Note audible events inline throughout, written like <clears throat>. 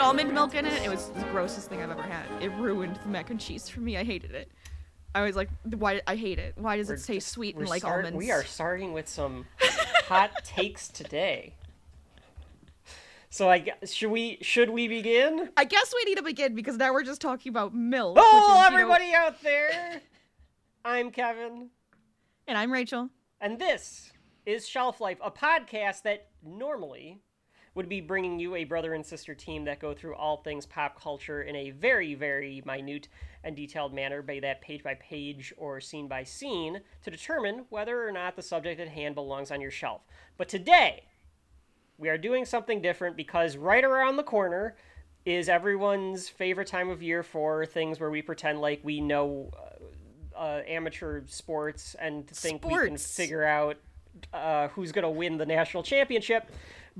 put almond milk in it. It was the grossest thing I've ever had. It ruined the mac and cheese for me. I hated it. I was like, why? I hate it. Why does We're it taste sweet and like start- almonds? We are starting with some <laughs> hot takes today. So I gue- should we should we begin? I guess we need to begin because now we're just talking about milk. Oh, is, you know- everybody out there! I'm Kevin, and I'm Rachel. and this is Shelf Life, a podcast that normally would be bringing you a brother and sister team that go through all things pop culture in a very, very minute and detailed manner, be that page by page or scene by scene, to determine whether or not the subject at hand belongs on your shelf. But today, we are doing something different because right around the corner is everyone's favorite time of year for things where we pretend like we know uh, uh, amateur sports and think we can figure out uh, who's going to win the national championship.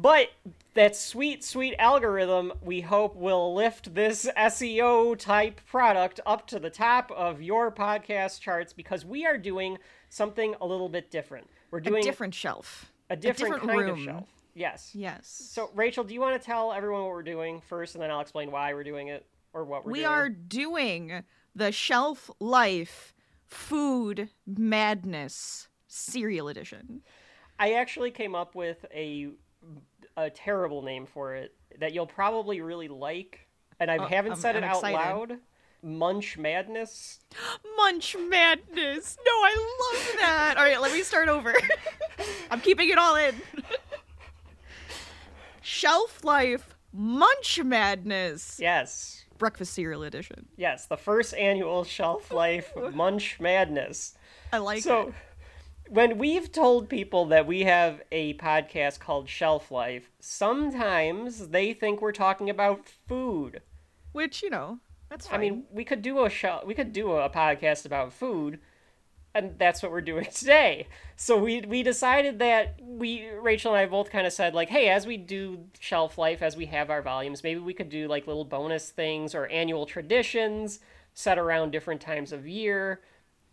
But that sweet, sweet algorithm, we hope, will lift this SEO type product up to the top of your podcast charts because we are doing something a little bit different. We're A doing different shelf. a different, different kind room. of shelf. Yes. Yes. So, Rachel, do you want to tell everyone what we're doing first, and then I'll explain why we're doing it or what we're we doing? are doing the Shelf Life Food Madness Cereal Edition. I actually came up with a a terrible name for it that you'll probably really like, and I Oh, haven't I'm- said I'm it out loud. Munch Madness. Munch Madness. No, I love that. All right, let me start over. <laughs> I'm keeping it all in. Shelf Life Munch Madness Yes. Breakfast Cereal Edition. Yes, the first annual Shelf Life <laughs> Munch Madness. I like so it. When we've told people that we have a podcast called Shelf Life, sometimes they think we're talking about food. Which, you know, that's I mean, we could do a show, we could do a podcast about food, and that's what we're doing <laughs> today. So we we decided that we Rachel and I both kind of said like, hey, as we do shelf life, as we have our volumes, maybe we could do like little bonus things or annual traditions set around different times of year,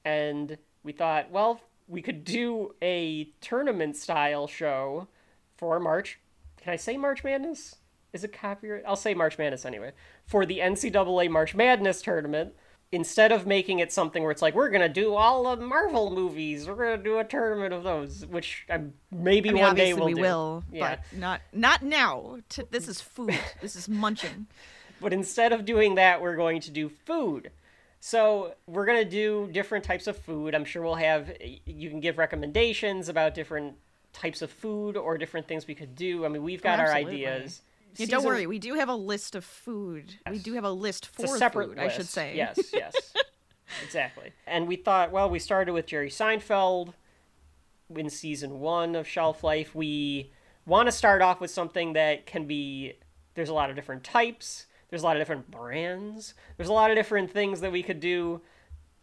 and we thought, well, we could do a tournament style show for March. Can I say March Madness? Is it copyright? I'll say March Madness anyway. For the NCAA March Madness tournament, instead of making it something where it's like we're gonna do all the Marvel movies, we're gonna do a tournament of those, which um, maybe I mean, one day we'll we do. will, Yeah. but not not now. This is food. this is munching. <laughs> But instead of doing that, we're going to do food. So we're going to do different types of food. I'm sure we'll have, you can give recommendations about different types of food or different things we could do. I mean, we've got oh, our ideas. Yeah, don't worry, we do have a list of food. We do have a list for a separate food, I should say. Yes, <laughs> yes. exactly. And we thought, well, we started with Jerry Seinfeld in season one of Shelf Life. We want to start off with something that can be, there's a lot of different types, there's a lot of different brands, there's a lot of different things that we could do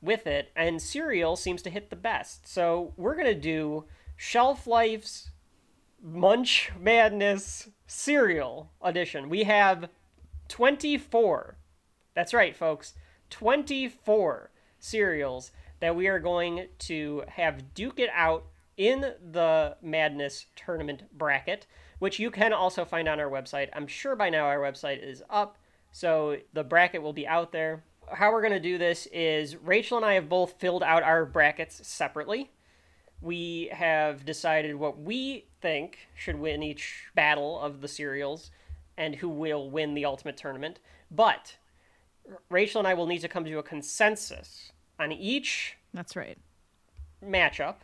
with it, and cereal seems to hit the best. So we're going to do Shelf Life's Munch Madness cereal edition. We have 24 that's right, folks. 24 cereals that we are going to have duke it out in the Madness tournament bracket, which you can also find on our website. I'm sure by now our website is up, so the bracket will be out there. How we're going to do this is Rachel and I have both filled out our brackets separately. We have decided what we think should win each battle of the cereals and who will win the ultimate tournament. But Rachel and I will need to come to a consensus on each That's right. matchup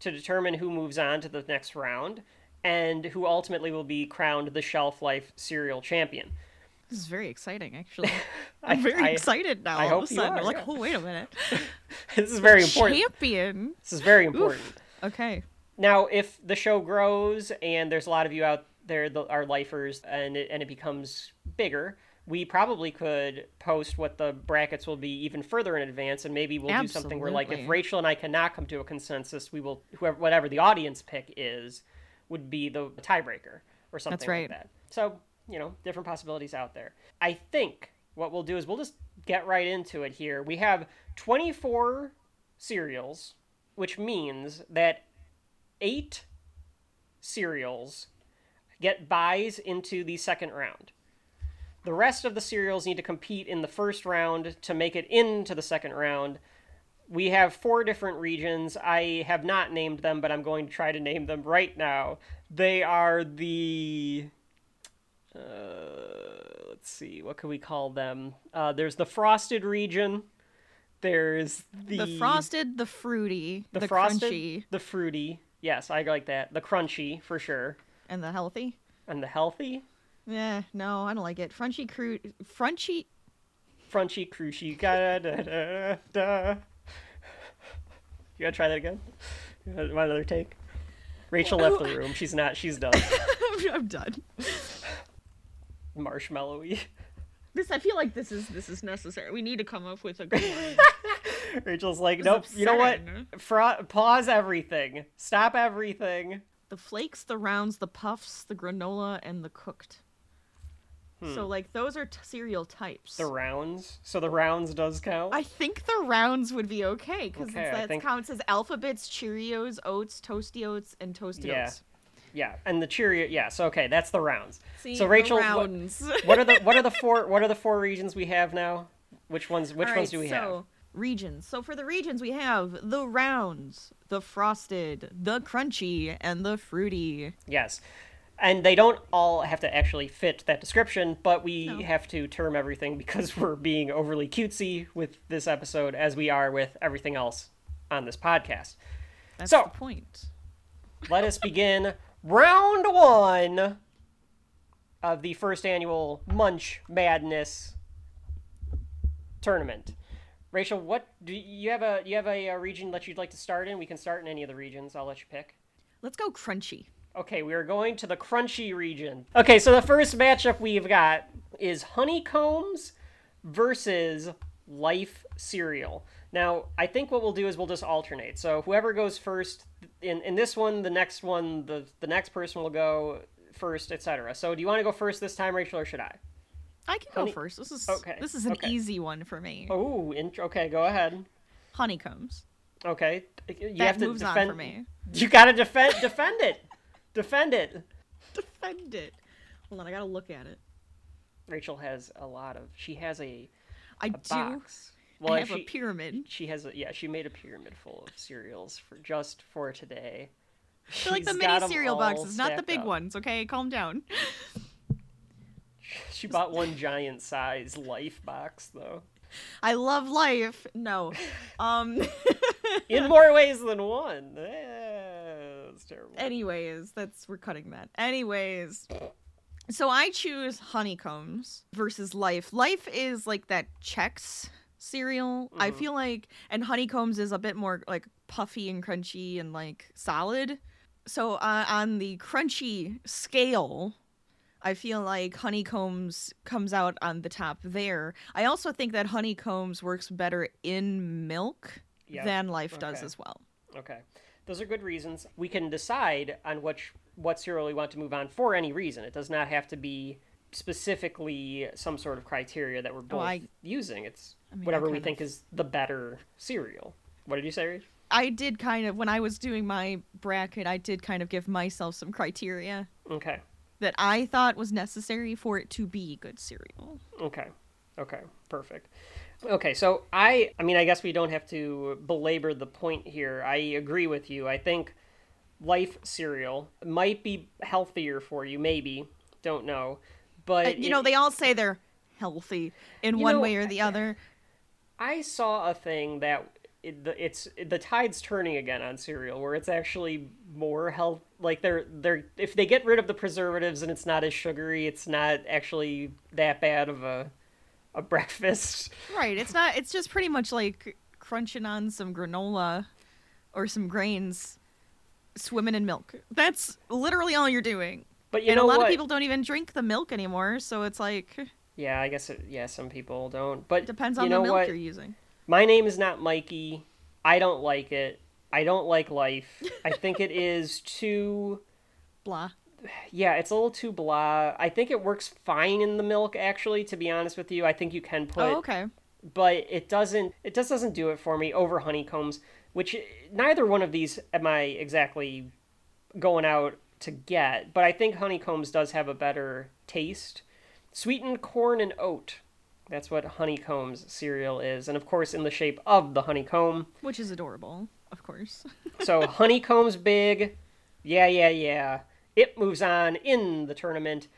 to determine who moves on to the next round and who ultimately will be crowned the shelf life cereal champion. This is very exciting, actually. <laughs> I'm very I- excited now. I all hope of a sudden. are, I'm like, yeah. oh, wait a minute. <laughs> this is very important. Champion. This is very important. Okay. Now, if the show grows and there's a lot of you out there that are lifers and it, and it becomes bigger, we probably could post what the brackets will be even further in advance, and maybe we'll do something where, like, if Rachel and I cannot come to a consensus, we will whoever whatever the audience pick is would be the tiebreaker or something right. like that. So you know, different possibilities out there. I think what we'll do is we'll just get right into it here. We have 24 cereals, which means that eight cereals get buys into the second round. The rest of the cereals need to compete in the first round to make it into the second round. We have four different regions. I have not named them, but I'm going to try to name them right now. They are the. Uh, let's see, what can we call them? Uh, there's the frosted region. There's the, The frosted, the fruity, the, the, frosted, crunchy, the fruity. Yes, I like that. The crunchy for sure, and the healthy. and the healthy. Yeah, no, I don't like it. Frunchy, cru- frunchy. Frunchy, crunchy, da da da da. You gotta try that again. Want another take? Rachel left the room. She's not. She's done. <laughs> I'm done. Marshmallowy. <laughs> This, I feel like this is this is necessary. We need to come up with a good one. <laughs> Rachel's like, nope. You know what? upsetting. Fra- pause everything. Stop everything. the flakes, the rounds, the puffs, the granola, and the cooked. So like those are t- cereal types. Hmm. The rounds. So the rounds does count. I think the rounds would be okay because Okay, that think- counts as alphabets, Cheerios, oats, Toasty Oats, and Toasted Yeah. Oats. Yeah, and the Cheerio. Yeah. So okay, that's the rounds. See, so the Rachel, what, <laughs> what are the what are the four what are the four regions we have now? Which ones? Which ones do we so, have? Regions. So for the regions, we have the rounds, the frosted, the crunchy, and the fruity. Yes. And they don't all have to actually fit that description, but we No. have to term everything because <laughs> we're being overly cutesy with this episode, as we are with everything else on this podcast. That's So- the point. Let us begin <laughs> round one of the first annual Munch Madness tournament. Rachel, what do you have a you have a, uh region that you'd like to start in? We can start in any of the regions. I'll let you pick. Let's go crunchy. Okay, we are going to the crunchy region. Okay, so the first matchup we've got is honeycombs versus life cereal. Now, I think what we'll do is we'll just alternate. So whoever goes first in in this one, the next one, the the next person will go first, etc. So do you want to go first this time, Rachel, or should I? I can go first. This is Okay, this is an okay. easy one for me. Oh, int- okay, go ahead. Honeycombs. Okay, you that have to moves defend. on for me. You gotta defend defend it. defend it. Defend it. Hold on, I gotta look at it. Rachel has a lot of. She has a, I a do. box. Well, I have she, a pyramid. she has a yeah. She made a pyramid full of cereals for just for today. They're like the mini cereal boxes, not the big up. ones. Okay, calm down. <laughs> She bought one giant size life box though. I love life. No. <laughs> Um. <laughs> In more ways than one. Eh, that's terrible. Anyways, that's we're cutting that. Anyways, so I choose honeycombs versus life. Life is like that Chex cereal. I Mhm. feel like, and honeycombs is a bit more like puffy and crunchy and like solid. So uh, on the crunchy scale. I feel like honeycombs comes out on the top there. I also think that honeycombs works better in milk Yeah, than life does as well. Okay. Those are good reasons. We can decide on which what cereal we want to move on for any reason. It does not have to be specifically some sort of criteria that we're both Oh, I- using. It's I mean, whatever we kind think is the better cereal. What did you say, Rach? I did kind of when I was doing my bracket, I did kind of give myself some criteria Okay. that I thought was necessary for it to be good cereal. Okay. Okay. Perfect. Okay, so I I mean I guess we don't have to belabor the point here. I agree with you. I think life cereal might be healthier for you, maybe. Don't know. But Uh, you know, they all say they're healthy in one know, way or the other. I saw a thing that it, the, it's the tide's turning again on cereal, where it's actually more health. Like they're they're if they get rid of the preservatives and it's not as sugary, it's not actually that bad of a a <laughs> breakfast. Right. It's not it's just pretty much like crunching on some granola or some grains swimming in milk. That's literally all you're doing. But you and know a lot what? of people don't even drink the milk anymore, so it's like Yeah, I guess it, yeah, some people don't. But depends on you know the milk what? you're using. My name is not Mikey. I don't like it. I don't like life. I think it <laughs> is too Blah. yeah, it's a little too blah. I think it works fine in the milk actually, to be honest with you. I think you can put oh, okay. but it doesn't it just doesn't do it for me over honeycombs, which neither one of these am I exactly going out to get, but I think honeycombs does have a better taste sweetened corn and oat. That's what Honeycomb's cereal is, and of course in the shape of the honeycomb. Which is adorable, of course. <laughs> so Honeycomb's big. Yeah, yeah, yeah. It moves on in the tournament.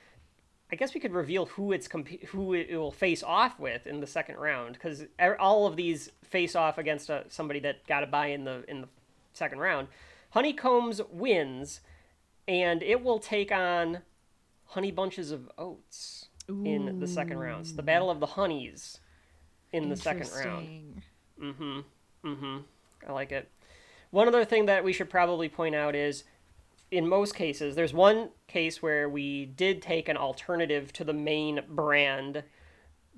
I guess we could reveal who it's comp- who it will face off with in the second round because all of these face off against a, somebody that got a buy in the in the second round. Honeycombs wins, and it will take on Honey Bunches of Oats Ooh. in the second round. It's the Battle of the Honeys in the second round. Mm-hmm. Mm-hmm. I like it. One other thing that we should probably point out is in most cases, there's one case where we did take an alternative to the main brand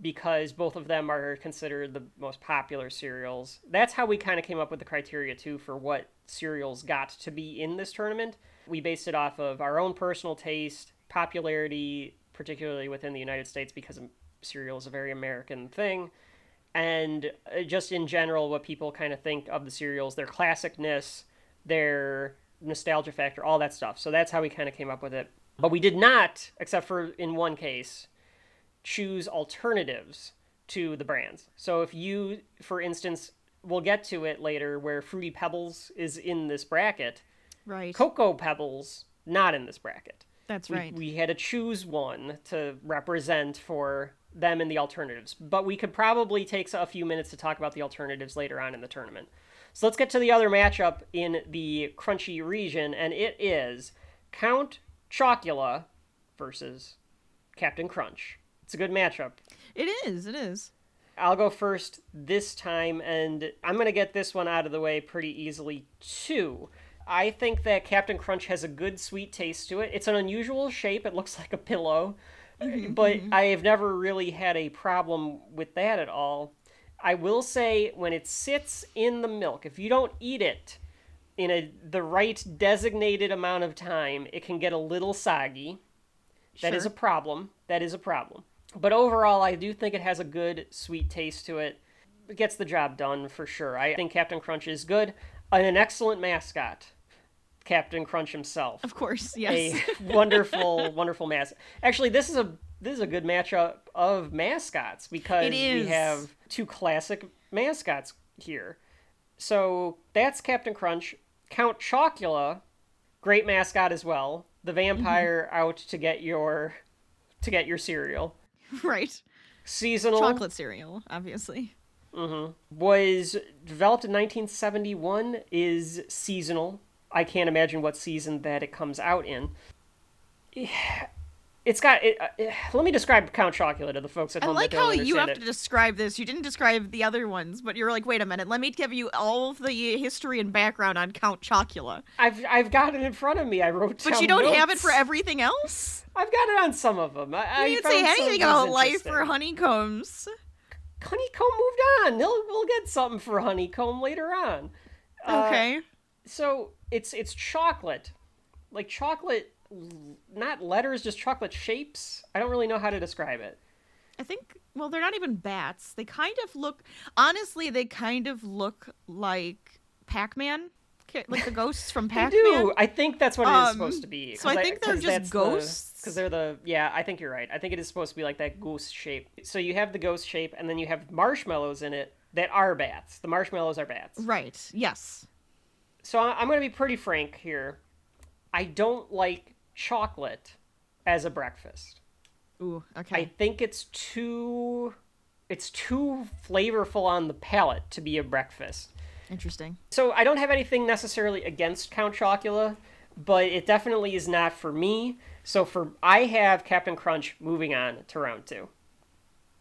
because both of them are considered the most popular cereals. That's how we kind of came up with the criteria too for what cereals got to be in this tournament. We based it off of our own personal taste, popularity, particularly within the United States because cereal is a very American thing, and uh, just in general what people kind of think of the cereals, their classicness, their nostalgia factor, all that stuff. So that's how we kind of came up with it. But we did not, except for in one case, choose alternatives to the brands. So if you, for instance, we'll get to it later where Fruity Pebbles is in this bracket. Right. Cocoa Pebbles not in this bracket. That's we, right. We had to choose one to represent for them in the alternatives, but we could probably take a few minutes to talk about the alternatives later on in the tournament. So let's get to the other matchup in the crunchy region, and it is Count Chocula versus Captain Crunch. It's a good matchup. It is, it is. I'll go first this time, and I'm going to get this one out of the way pretty easily, too. I think that Captain Crunch has a good sweet taste to it. It's an unusual shape, it looks <laughs> like a pillow, mm-hmm, but mm-hmm. I have never really had a problem with that at all. I will say when it sits in the milk, if you don't eat it in a the right designated amount of time, it can get a little soggy. That sure. is a problem. That is a problem. But overall, I do think it has a good sweet taste to it. It gets the job done for sure. I think Captain Crunch is good. And an excellent mascot. Captain Crunch himself. Of course, yes. A <laughs> wonderful, wonderful mascot. Actually, this is a this is a good matchup of mascots because we have two classic mascots here. So that's Captain Crunch. Count Chocula, great mascot as well. The vampire mm-hmm. out to get your to get your cereal. <laughs> Right. Seasonal chocolate cereal, obviously. Mm-hmm. Was developed in 1971. Is seasonal. I can't imagine what season that it comes out in <sighs> it's got. It, uh, <sighs> let me describe Count Chocula to the folks at home. I like how you have it. to describe this. You didn't describe the other ones, but you're like, wait a minute. Let me give you all of the history and background on Count Chocula. I've I've got it in front of me. I wrote. But you don't notes. have it for everything else. I've got it on some of them. I, you didn't say anything about life or honeycombs. Honeycomb moved on. We'll, we'll get something for honeycomb later on. Okay. Uh, so it's it's chocolate, like chocolate not letters, just chocolate shapes. I don't really know how to describe it. I think well, they're not even bats. They kind of look honestly, they kind of look like Pac-Man. Like the ghosts from <laughs> Pac-Man. do. I think that's what it is um, supposed to be. So I think I, they're just ghosts. Because the, they're the yeah. I think you're right. I think it is supposed to be like that ghost shape. So you have the ghost shape, and then you have marshmallows in it that are bats. The marshmallows are bats. Right. Yes. So I'm going to be pretty frank here. I don't like chocolate as a breakfast. Ooh, okay. I think it's too it's too flavorful on the palate to be a breakfast. Interesting. So I don't have anything necessarily against Count Chocula, but it definitely is not for me. So for I have Captain Crunch moving on to round 2.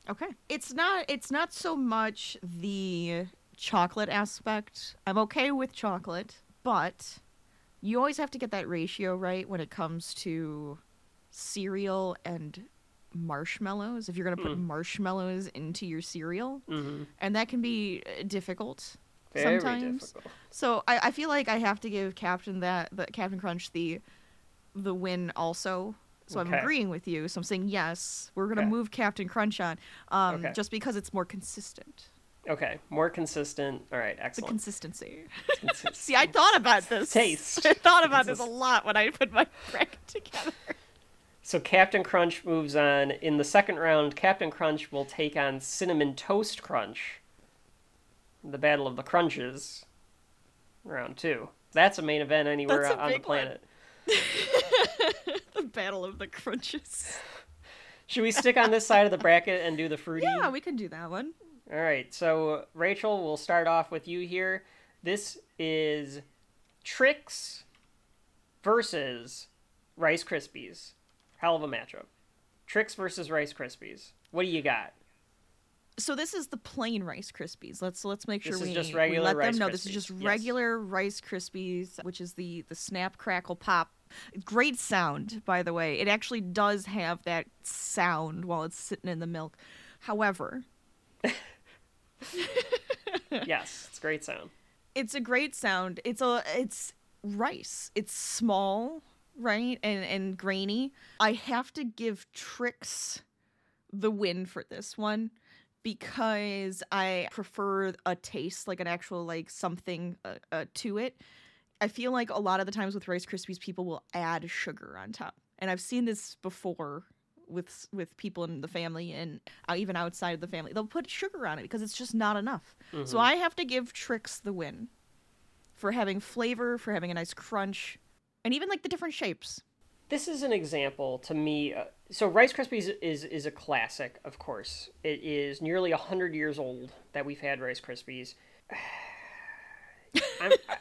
Okay. It's not it's not so much the chocolate aspect. I'm okay with chocolate, but you always have to get that ratio right when it comes to cereal and marshmallows if you're going to put mm. marshmallows into your cereal mm-hmm. and that can be uh, difficult Very sometimes difficult. so I, I feel like i have to give captain that the captain crunch the the win also so okay. i'm agreeing with you so i'm saying yes we're going to okay. move captain crunch on um, okay. just because it's more consistent Okay, more consistent. All right, excellent. The consistency. <laughs> See, I thought about this. Taste. <laughs> I thought about this a lot when I put my bracket <laughs> together. So Captain Crunch moves on. In the second round, Captain Crunch will take on Cinnamon Toast Crunch. The Battle of the Crunches. Round two. That's a main event anywhere on the planet. the Battle of the Crunches. Should we stick on this side of the bracket and do the fruity? Yeah, we can do that one. All right. So Rachel, we'll start off with you here. This is Trix versus Rice Krispies. Hell of a matchup. Trix versus Rice Krispies. What do you got? So this is the plain Rice Krispies. Let's let's make sure we, just we let Rice them know this is Krispies. just Yes. regular Rice Krispies, which is the the snap crackle pop. Great sound, by the way. It actually does have that sound while it's sitting in the milk. However, <laughs> <laughs> yes, it's great sound. it's a great sound. It's a it's rice. It's small, right? And and grainy. I have to give Trix the win for this one because I prefer a taste like an actual like something uh, uh, to it. I feel like a lot of the times with Rice Krispies people will add sugar on top. And I've seen this before with with people in the family and uh, even outside of the family. They'll put sugar on it because it's just not enough. So I have to give Trix the win for having flavor, for having a nice crunch, and even like the different shapes. This is an example to me. Uh, so Rice Krispies is is a classic, of course. It is nearly a hundred years old that we've had Rice Krispies. <sighs> I'm, I,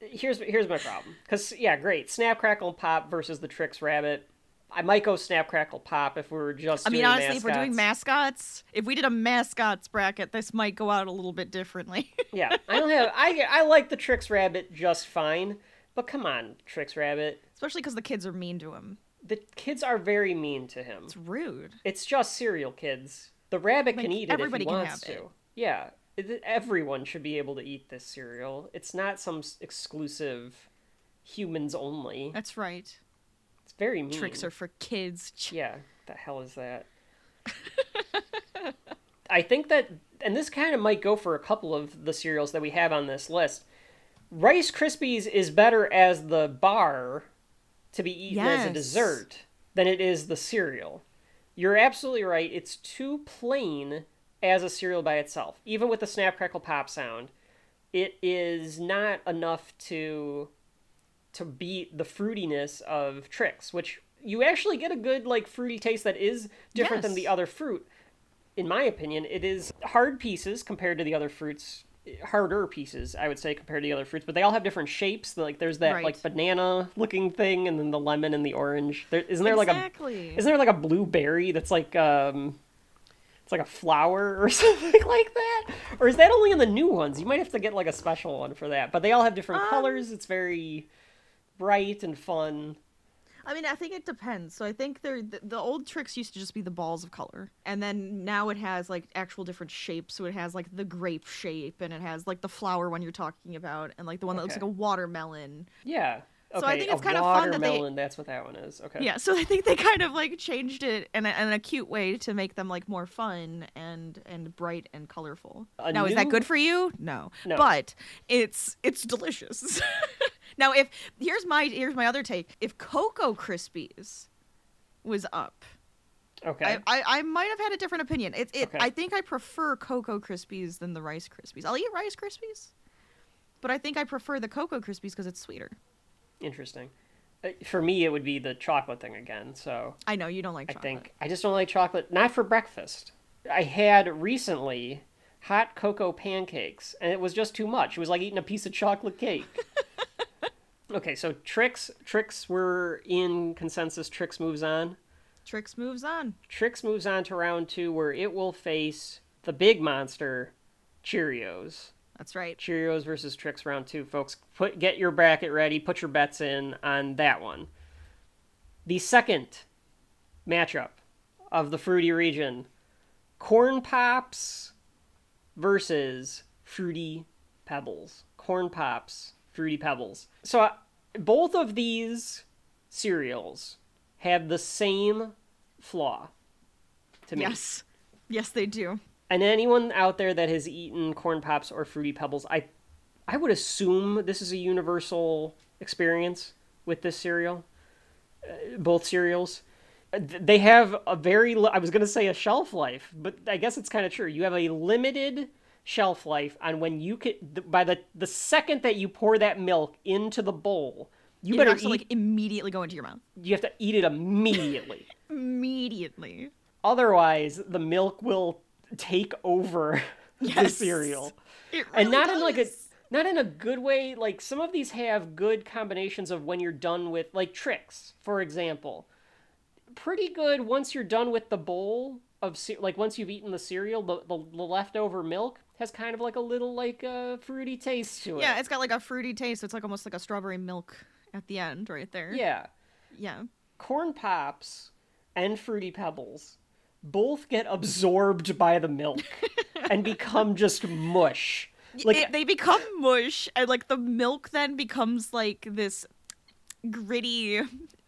here's here's my problem. Because yeah, great Snap Crackle Pop versus the Trix Rabbit. I might go Snap Crackle Pop if we were just. I mean, honestly, if we're doing mascots. mascots, if we did a mascots bracket, this might go out a little bit differently. <laughs> yeah, I don't have. I I like the Trix Rabbit just fine, but come on, Trix Rabbit. Especially because the kids are mean to him. The kids are very mean to him. It's rude. It's just cereal, kids. The rabbit can eat it if he wants to. it. Yeah, it, everyone should be able to eat this cereal. It's not some exclusive humans only. That's right. Very mean. Trix are for kids. Yeah, the hell is that? <laughs> I think that, and this kind of might go for a couple of the cereals that we have on this list. Rice Krispies is better as the bar to be eaten as a dessert than it is the cereal. You're absolutely right. It's too plain as a cereal by itself. Even with the snap crackle pop sound, it is not enough to to beat the fruitiness of Trix, which you actually get a good like fruity taste that is different than the other fruit. In my opinion, it is hard pieces compared to the other fruits, harder pieces, I would say, compared to the other fruits. But they all have different shapes. Like there's that Right. like banana looking thing, and then the lemon and the orange. There isn't there like a isn't there like a blueberry that's like um it's like a flower or <laughs> something like that? Or is that only in the new ones? You might have to get like a special one for that. But they all have different Um, colors. It's very bright and fun. I mean, I think it depends. So I think they're, the, the old Trix used to just be the balls of color, and then now it has like actual different shapes. So it has like the grape shape, and it has like the flower one you're talking about, and like the one that looks like a watermelon. Yeah. Okay, So I think it's kind of fun that they- watermelon, that's what that one is. Okay. Yeah, so <laughs> I think they kind of like changed it in a, in a cute way to make them like more fun and and bright and colorful. A now, is that good for you? No, No. but it's it's delicious. <laughs> now, if here's my here's my other take: if Cocoa Krispies was up, Okay. I, I I might have had a different opinion. It, it Okay. I think I prefer Cocoa Krispies than the Rice Krispies. I'll eat Rice Krispies, but I think I prefer the Cocoa Krispies because it's sweeter. Interesting. Uh, For me, it would be the chocolate thing again. So I know you don't like I think I just don't like chocolate. Not for breakfast. I had recently hot cocoa pancakes, and it was just too much. It was like eating a piece of chocolate cake. <laughs> okay, so Trix, Trix were in consensus. Trix moves on. Trix moves on. Trix moves on to round two, where it will face the big monster, Cheerios. That's right. Cheerios versus Trix round two, folks. Put get your bracket ready. Put your bets in on that one. The second matchup of the fruity region: corn pops versus fruity pebbles. Corn pops, fruity pebbles. So both of these cereals have the same flaw. To me. Yes. Yes, they do. And anyone out there that has eaten corn pops or fruity pebbles, I I would assume this is a universal experience with this cereal. uh, both cereals. They have a very I was going to say a shelf life, but I guess it's kind of true. You have a limited shelf life on when you could by the the second that you pour that milk into the bowl, you it better eat like immediately go into your mouth. you have to eat it immediately. <laughs> Immediately. Otherwise, the milk will take over <laughs> the cereal. It and really not in like a not in a good way like some of these have good combinations of when you're done with like Trix for example pretty good once you're done with the bowl of like once you've eaten the cereal the, the, the leftover milk has kind of like a little like uh, fruity taste to it Yeah, it's got like a fruity taste. It's like almost like a strawberry milk at the end, right there. yeah Yeah. corn pops and fruity pebbles both get absorbed by the milk <laughs> and become just mush like It- they become mush, and like the milk then becomes like this gritty,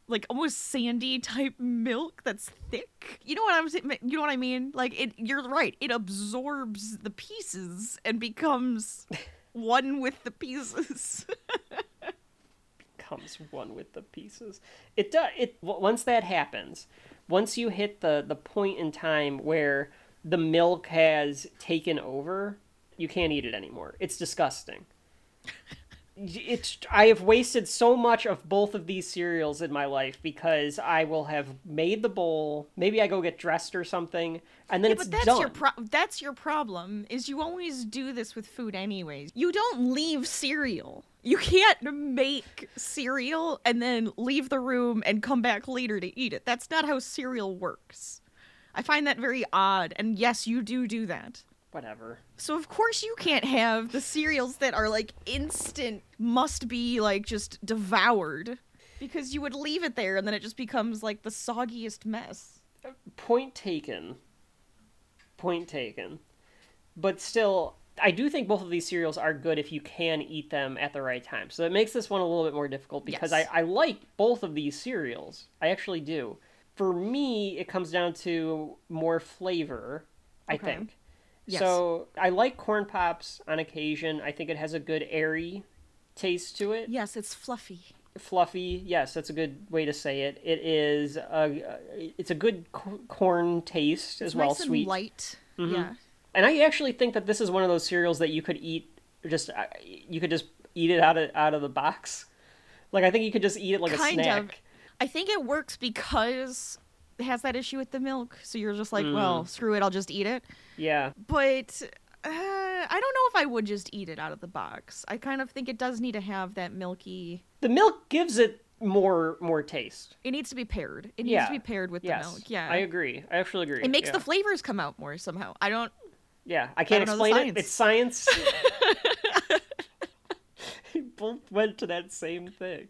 like almost sandy type milk that's thick. You know what I'm saying? You know what I mean? Like it. You're right. It absorbs the pieces and becomes <laughs> one with the pieces. comes one with the pieces. It does. It once that happens, once you hit the the point in time where the milk has taken over, you can't eat it anymore. It's disgusting. It's I have wasted so much of both of these cereals in my life because I will have made the bowl. Maybe I go get dressed or something, and then Yeah, it's but that's done. your pro- that's your problem. Is you always do this with food anyways. You don't leave cereal. You can't make cereal and then leave the room and come back later to eat it. That's not how cereal works. I find that very odd. And yes, you do do that. Whatever. So of course you can't have the cereals that are like instant must be like just devoured because you would leave it there and then it just becomes like the soggiest mess. point taken. Point taken. But still, I do think both of these cereals are good if you can eat them at the right time. So that makes this one a little bit more difficult because Yes. I, I like both of these cereals. I actually do. For me, it comes down to more flavor, I Okay. think. Yes. So I like corn pops on occasion. I think it has a good airy taste to it Yes, it's fluffy. fluffy. Yes, that's a good way to say it. It is a it's a good co- corn taste as It's well, nice sweet. and light. Mhm. Yeah. And I actually think that this is one of those cereals that you could eat just uh, you could just eat it out of out of the box. Like I think you could just eat it like Kind a snack. of. I think it works because has that issue with the milk. So you're just like, well, Mm. screw it, I'll just eat it. Yeah. But uh, I don't know if I would just eat it out of the box. I kind of think it does need to have that milky. The milk gives it more more taste. It needs to be paired. It needs Yeah. to be paired with yes. the milk. Yeah. I agree. I actually agree. it makes yeah. the flavors come out more somehow. I don't. Yeah, I can't the explain it. It's science. <laughs> <laughs> Both went to that same thing.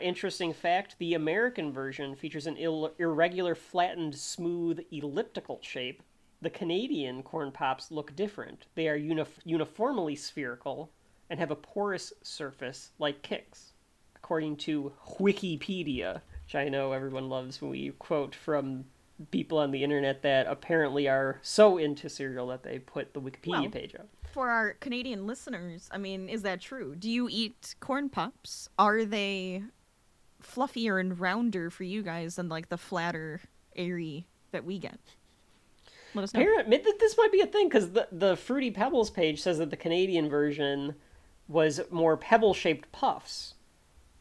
Interesting fact the American version features an Ill- irregular, flattened, smooth, elliptical shape. The Canadian corn pops look different. They are uni- uniformly spherical and have a porous surface like Kix, according to Wikipedia, which I know everyone loves when we quote from people on the internet that apparently are so into cereal that they put the Wikipedia Well, page up. For our Canadian listeners, I mean, is that true? Do you eat corn pops? Are they fluffier and rounder for you guys than like the flatter, airy that we get? Let us know. Maybe this might be a thing because the the Fruity Pebbles page says that the Canadian version was more pebble shaped puffs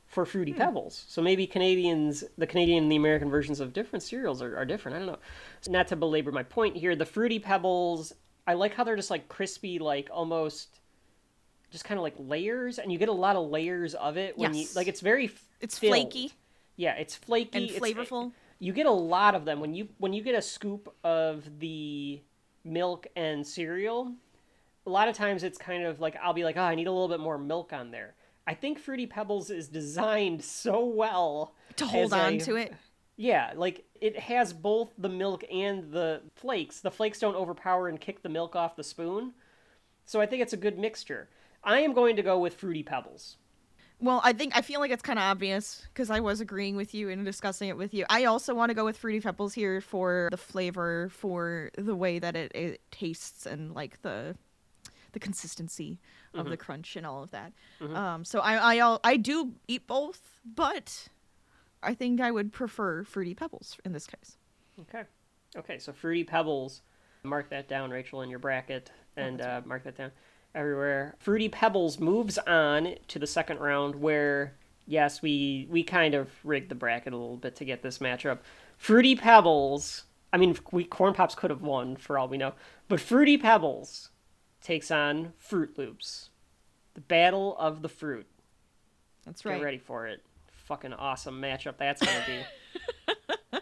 for Fruity Hmm. Pebbles. So maybe Canadians, the Canadian and the American versions of different cereals are, are different. I don't know. So not to belabor my point here, the Fruity Pebbles, I like how they're just like crispy, like almost just kind of like layers, and you get a lot of layers of it when Yes. you like it's very It's filled. flaky. Yeah, it's flaky. And flavorful. you get a lot of them. When you when you get a scoop of the milk and cereal a lot of times it's kind of like i'll be like oh i need a little bit more milk on there. I think fruity pebbles is designed so well to hold on to it. yeah like it has both the milk and the flakes. The flakes don't overpower and kick the milk off the spoon. So i think it's a good mixture. I am going to go with fruity pebbles Well, I think I feel like it's kind of obvious because I was agreeing with you and discussing it with you. I also want to go with Fruity Pebbles here for the flavor, for the way that it, it tastes, and like the the consistency of the crunch and all of that. Um, so I I all, I do eat both, but I think I would prefer Fruity Pebbles in this case. Okay. Okay, so Fruity Pebbles. Mark that down, Rachel, in your bracket, and that's uh, mark that down everywhere. Fruity Pebbles moves on to the second round, where yes, we we kind of rigged the bracket a little bit to get this matchup. Fruity Pebbles. I mean, we Corn Pops could have won for all we know, but Fruity Pebbles takes on Froot Loops. The battle of the fruit. That's right. Get ready for it. Fucking awesome matchup that's gonna be. <laughs>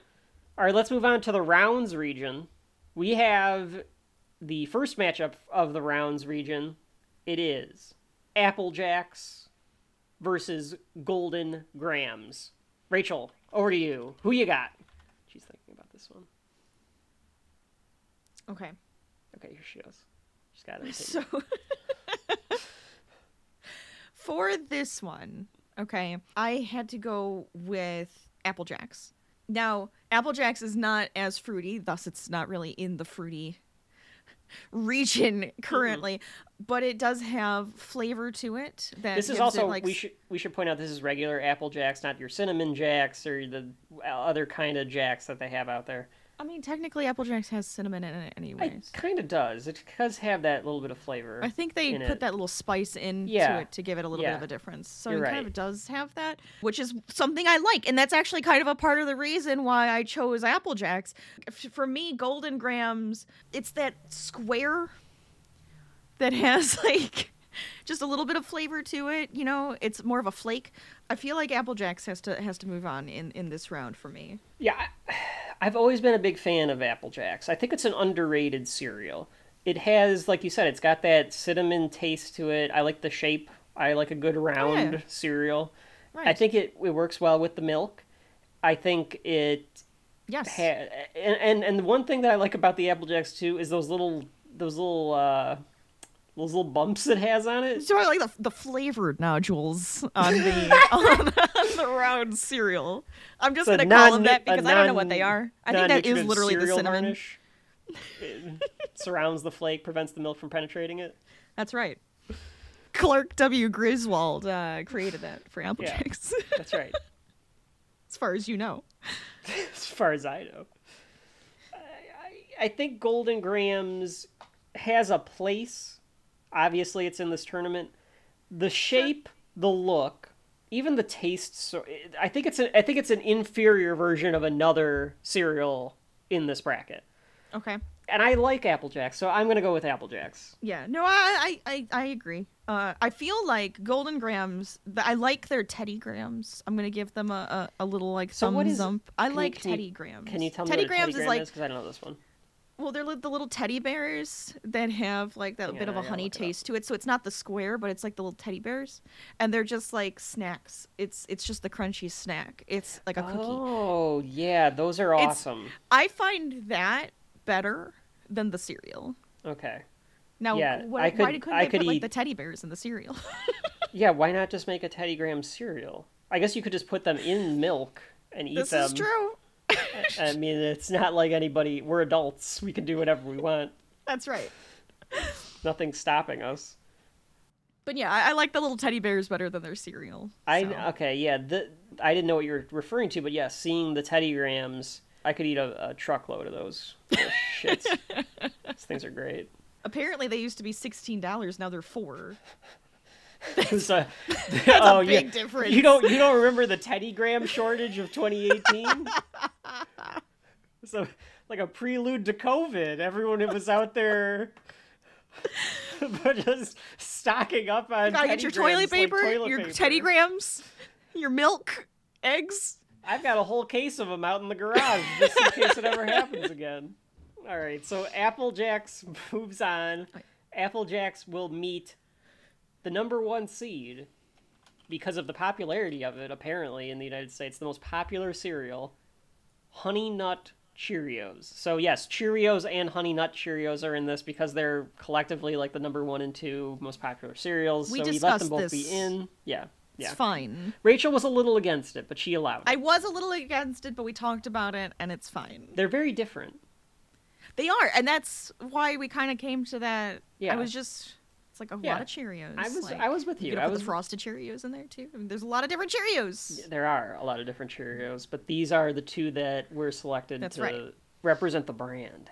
All right, let's move on to the rounds region. We have the first matchup of the rounds region. It is Applejacks versus Golden Grahams. Rachel, over to you. Who you got? She's thinking about this one. Okay. Okay, here she goes. She's got it. So <laughs> for this one, okay, I had to go with Applejacks. Now, Applejacks is not as fruity, thus it's not really in the fruity region mm-hmm. currently, but it does have flavor to it. That This is also like we should we should point out this is regular Apple Jacks, not your cinnamon jacks or the uh, other kind of jacks that they have out there. I mean, technically, Apple Jacks has cinnamon in it, anyways. It kind of does. It does have that little bit of flavor. I think they put it. that little spice into Yeah. it to give it a little Yeah. bit of a difference. So You're it kind of does have that, which is something I like. And that's actually kind of a part of the reason why I chose Apple Jacks. For me, Golden Grahams, it's that square that has <laughs> like <laughs> just a little bit of flavor to it. You know, it's more of a flake. I feel like Apple Jacks has to has to move on in in this round for me. Yeah, I've always been a big fan of Apple Jacks. I think it's an underrated cereal. It has, like you said, it's got that cinnamon taste to it. I like the shape. I like a good round Yeah. cereal. Right. I think it, it works well with the milk. I think it yes. ha- and, and and the one thing that I like about the Apple Jacks too is those little those little uh those little bumps it has on it. So I like the the flavored nodules on the on, <laughs> on the round cereal. I'm just It's gonna call non- them that because I don't know what they are. I think that is literally the cinnamon. varnish. It surrounds the flake, prevents the milk from penetrating it. That's right. Clark W. Griswold uh, created that for Apple Yeah. That's right. <laughs> as far as you know. <laughs> as far as I know. I, I, I think Golden Grahams has a place. Obviously, it's in this tournament. The shape, the look, even the taste. So I think it's a, I think it's an inferior version of another cereal in this bracket. Okay. And I like Apple Jacks, so I'm gonna go with Apple Jacks. Yeah. No, I I I, I agree. Uh, I feel like Golden Grahams. I like their Teddy Grahams. I'm gonna give them a, a, a little like So what thumbs up. I like you- Teddy Grahams. Can you tell me Teddy Grahams Teddy is like? Because I don't know this one. Well, they're li- the little teddy bears that have like that Yeah, bit of a gotta honey taste to it. So it's not the square, but it's like the little teddy bears, and they're just like snacks. It's it's just the crunchy snack. It's like a cookie. Oh yeah, those are It's- awesome. I find that better than the cereal. Okay. Now, Yeah, what, I why could- couldn't I they could put like the teddy bears in the cereal? <laughs> Yeah, why not just make a Teddy Graham cereal? I guess you could just put them in milk and eat this them. is true. <laughs> I mean, it's not like anybody. We're adults. We can do whatever we want. That's right. Nothing's stopping us. But yeah, I, I like the little teddy bears better than their cereal. I so. okay, yeah. The, I didn't know what you were referring to, but yeah, seeing the Teddy Grahams, I could eat a, a truckload of those. <laughs> those shits. These things are great. Apparently, they used to be sixteen dollars. Now they're four. <laughs> So- That's <laughs> oh a yeah, big difference. you don't you don't remember the Teddy Graham shortage of 2018? <laughs> so like a prelude to COVID, everyone who was out there but just stocking up on You gotta Teddy get your toilet Grahams like paper, toilet your paper. Teddy Grahams, your milk, eggs. I've got a whole case of them out in the garage just in case it ever happens again. All right, so Applejacks moves on. Applejacks will meet the number one seed because of the popularity of it, apparently, in the United States. The most popular cereal, Honey Nut Cheerios. So, yes, Cheerios and Honey Nut Cheerios are in this because they're collectively like the number one and two most popular cereals. We so we let them both be this. in. Yeah. It's fine. Rachel was a little against it, but she allowed it. I was a little against it, but we talked about it, and it's fine. They're very different. They are, and that's why we kind of came to that. Yeah. I was just It's like a Yeah. lot of Cheerios. I was like, I was with you you. I put was the frosted Cheerios in there too. I mean, there's a lot of different Cheerios. There are a lot of different Cheerios, but these are the two that were selected That's to right. represent the brand.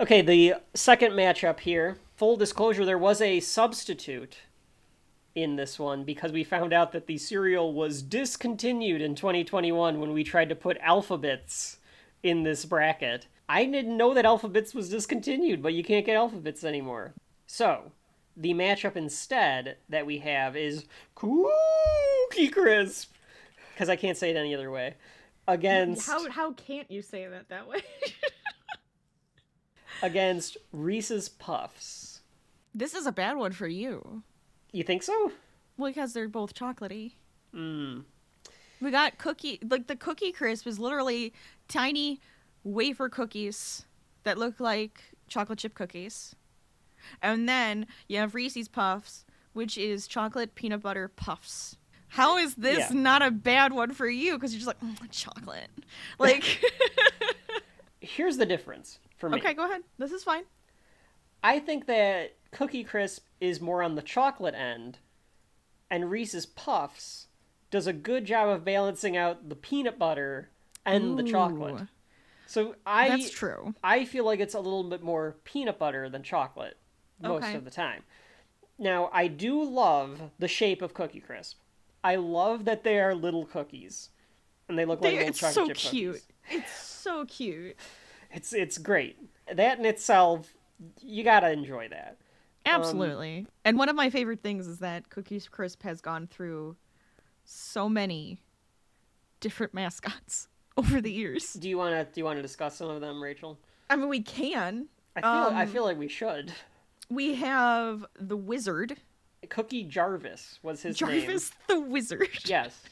Okay, the second matchup here. Full disclosure, there was a substitute in this one because we found out that the cereal was discontinued in 2021 when we tried to put Alpha-Bits in this bracket. I didn't know that Alpha-Bits was discontinued, but you can't get Alpha-Bits anymore. So, the matchup instead that we have is Cookie Crisp, because I can't say it any other way, against How how can't you say that that way? <laughs> against Reese's Puffs. this is a bad one for you. You think so? Well, because they're both chocolatey. Mm. We got cookie like the cookie crisp is literally tiny wafer cookies that look like chocolate chip cookies. And then you have Reese's Puffs, which is chocolate peanut butter puffs. How is this Yeah. not a bad one for you? Because you're just like "Mm, chocolate. <laughs> Like, Here's the difference for me. okay, go ahead. This is fine. I think that Cookie Crisp is more on the chocolate end, and Reese's Puffs does a good job of balancing out the peanut butter and the chocolate. So I That's true. I feel like it's a little bit more peanut butter than chocolate most Okay. of the time. Now, I do love the shape of Cookie Crisp. I love that they are little cookies, and they look like They- little it's chocolate so chip cute. cookies. It's so cute. It's it's great. That in itself, you gotta enjoy that. Absolutely. and one of my favorite things is that Cookies Crisp has gone through so many different mascots <laughs> over the years. Do you wanna do you wanna discuss some of them, Rachel? I mean, we can. I feel I Um, feel like we should. We have the wizard, Cookie Jarvis was his name. Jarvis the wizard. <laughs> Yes.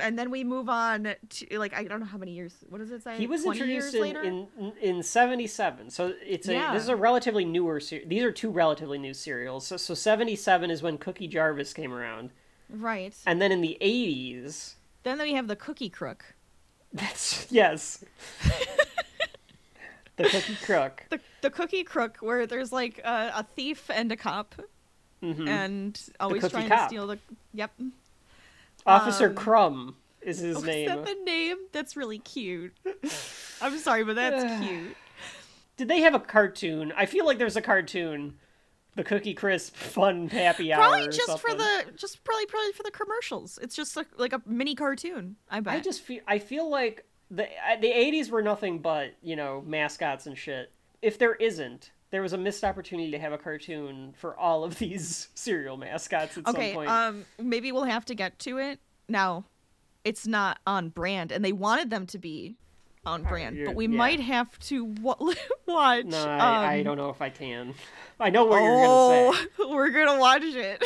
And then we move on to like I don't know how many years. What does it say? He was 20 introduced years in, later. in in seventy seven, so it's a Yeah. this is a relatively newer. ser- These are two relatively new cereals. So so seventy seven is when Cookie Jarvis came around, Right. and then in the eighties, Then we have the Cookie Crook. that's yes, <laughs> the Cookie Crook. <laughs> The the Cookie Crook, where there's like a, a thief and a cop, Mhm. and always trying Cop. to steal the. Yep. Officer um, Crumb is his Oh, Is name. that the name? That's really cute. I'm sorry, but that's <sighs> cute. Did they have a cartoon? I feel like there's a cartoon, the Cookie Crisp Fun Happy Hour. Probably just for the just probably probably for the commercials. It's just like, like a mini cartoon. I bet. I just feel I feel like the uh, the eighties were nothing but you know mascots and shit. If there isn't, there was a missed opportunity to have a cartoon for all of <laughs> these cereal mascots at okay. some point. Um, maybe we'll have to get to it. Now, it's not on brand, and they wanted them to be on brand, you're- but we yeah. might have to wa- <laughs> watch. no, I, I um, don't know if I can. <laughs> I know what you're gonna say. Oh, we're gonna watch it.